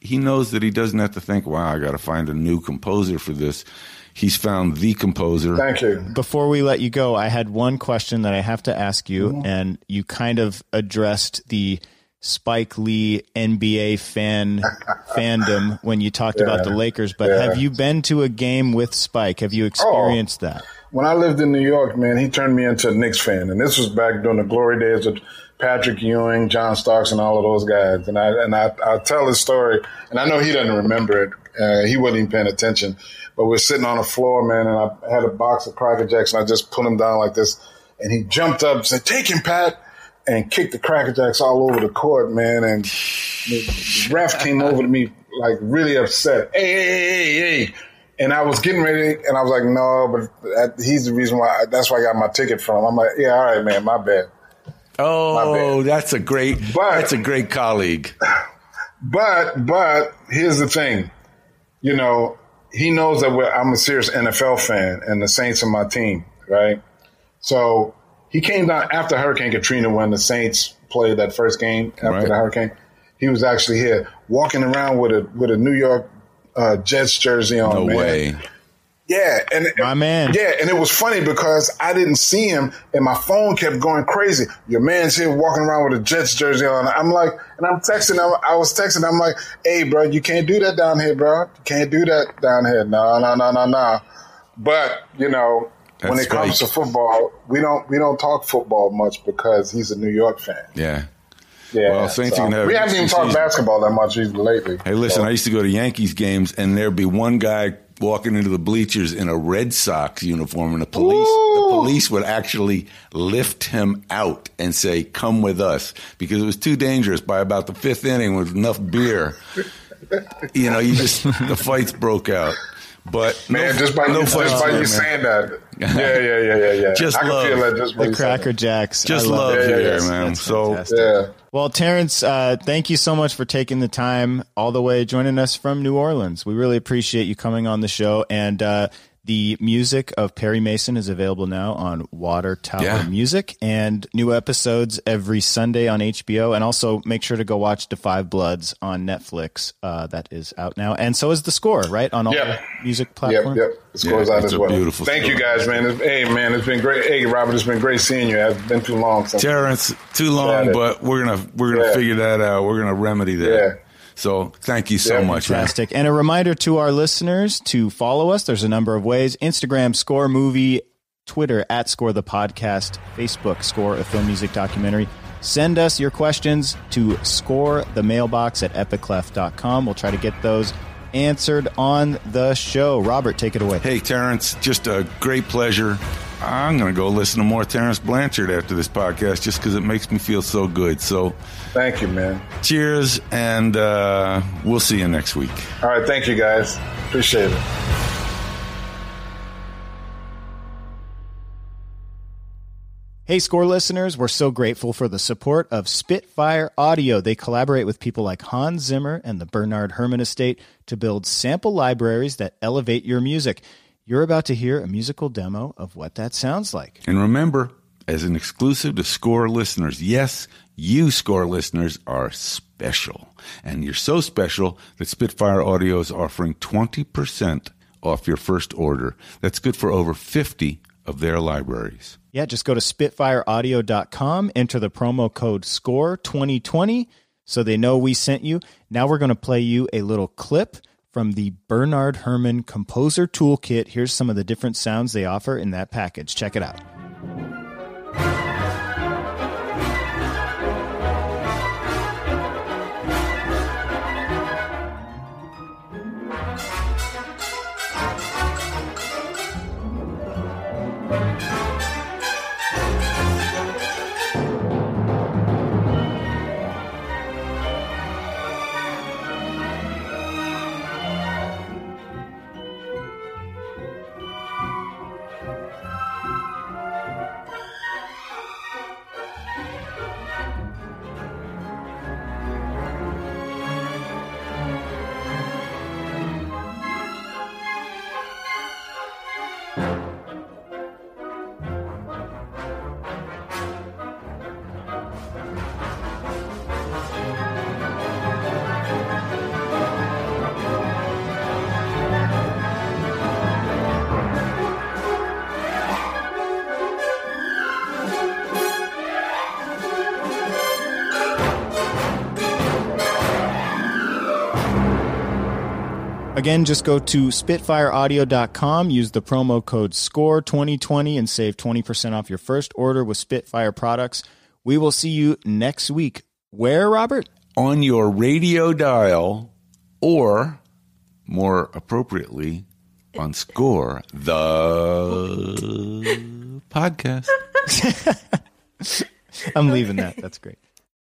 he knows that he doesn't have to think wow i got to find a new composer for this he's found the composer Thank you. Before we let you go, I had one question that I have to ask you, and you kind of addressed the Spike Lee NBA fan fandom when you talked about the Lakers. But yeah. have you been to a game with Spike? Have you experienced that? When I lived in New York, man, he turned me into a Knicks fan, and this was back during the glory days of Patrick Ewing, John Starks, and all of those guys. And I and I, I tell his story, and I know he doesn't remember it. Uh, he wasn't even paying attention. But we're sitting on the floor, man, and I had a box of Cracker Jacks, and I just put him down like this, and he jumped up and said, "Take him, Pat." And kicked the Cracker Jacks all over the court, man. And the ref came over to me like really upset. Hey, hey, hey, hey. And I was getting ready, and I was like, no, but that, he's the reason why. That's where I got my ticket from. I'm like, yeah, all right, man, my bad. oh that's a great But- that's a great colleague But but here's the thing, you know, he knows that we're, I'm a serious NFL fan, and the Saints are my team, right? So he came down after Hurricane Katrina when the Saints played that first game after Right. the hurricane. He was actually here walking around with a with a New York uh, Jets jersey on. no man. way Yeah, and My man. Yeah, and it was funny because I didn't see him, and my phone kept going crazy. Your man's here walking around with a Jets jersey on. I'm like, and I'm texting. him. I was texting. I'm like, hey, bro, you can't do that down here, bro. You can't do that down here. No, no, no, no, no. But you know, when That's it comes to football, we don't we don't talk football much because he's a New York fan. yeah Yeah, Well, Saints so- gonna have we haven't even talked basketball that much lately. Hey, listen, So- I used to go to Yankees games, and there'd be one guy walking into the bleachers in a Red Sox uniform, and the police the police would actually lift him out and say, "Come with us," because it was too dangerous. By about the fifth inning, with enough beer, you know, you just the fights broke out. But Man, no, just by no you, just by you man. saying that, yeah, yeah, yeah, yeah, yeah. Just I can love. feel that just The you Cracker. Jacks. Just I love it. here, Yes, man. that's So fantastic. Yeah. Well, Terence, uh, thank you so much for taking the time all the way joining us from New Orleans. We really appreciate you coming on the show. And uh, the music of Perry Mason is available now on Water Tower Yeah. Music and new episodes every Sunday on HBO. And also make sure to go watch The Five Bloods on Netflix. Uh, that is out now. And so is The Score, right? On all Yep. music platforms. yep. The scores Yeah, out it's as a well. beautiful Thank you guys, man. It's, hey, man, it's been great. Hey, Robert, it's been great seeing you. It's been too long since. Terence, too long, but we're gonna we're gonna Yeah. figure that out. We're gonna remedy that. Yeah. So thank you so much, man. Fantastic. And a reminder to our listeners to follow us. There's a number of ways Instagram, Score Movie, Twitter, at Score the Podcast, Facebook, Score a Film Music Documentary. Send us your questions to score the mailbox at epicleff.com. We'll try to get those answered on the show. Robert, take it away. Hey, Terence, just a great pleasure. I'm going to go listen to more Terence Blanchard after this podcast just because it makes me feel so good. So, thank you, man. Cheers, and uh, we'll see you next week. All right. Thank you, guys. Appreciate it. Hey, score listeners, we're so grateful for the support of Spitfire Audio. They collaborate with people like Hans Zimmer and the Bernard Herrmann Estate to build sample libraries that elevate your music. You're about to hear a musical demo of what that sounds like. And remember, as an exclusive to Score listeners, yes, you Score listeners are special. And you're so special that Spitfire Audio is offering 20% off your first order. That's good for over 50 of their libraries. Yeah, just go to spitfireaudio.com, enter the promo code SCORE2020 so they know we sent you. Now we're going to play you a little clip from the Bernard Herrmann Composer Toolkit. Here's some of the different sounds they offer in that package. Check it out. Again, just go to spitfireaudio.com, use the promo code SCORE2020 and save 20% off your first order with Spitfire products. We will see you next week. Where, Robert? On your radio dial, or more appropriately, on Score, the podcast. I'm leaving that. That's great.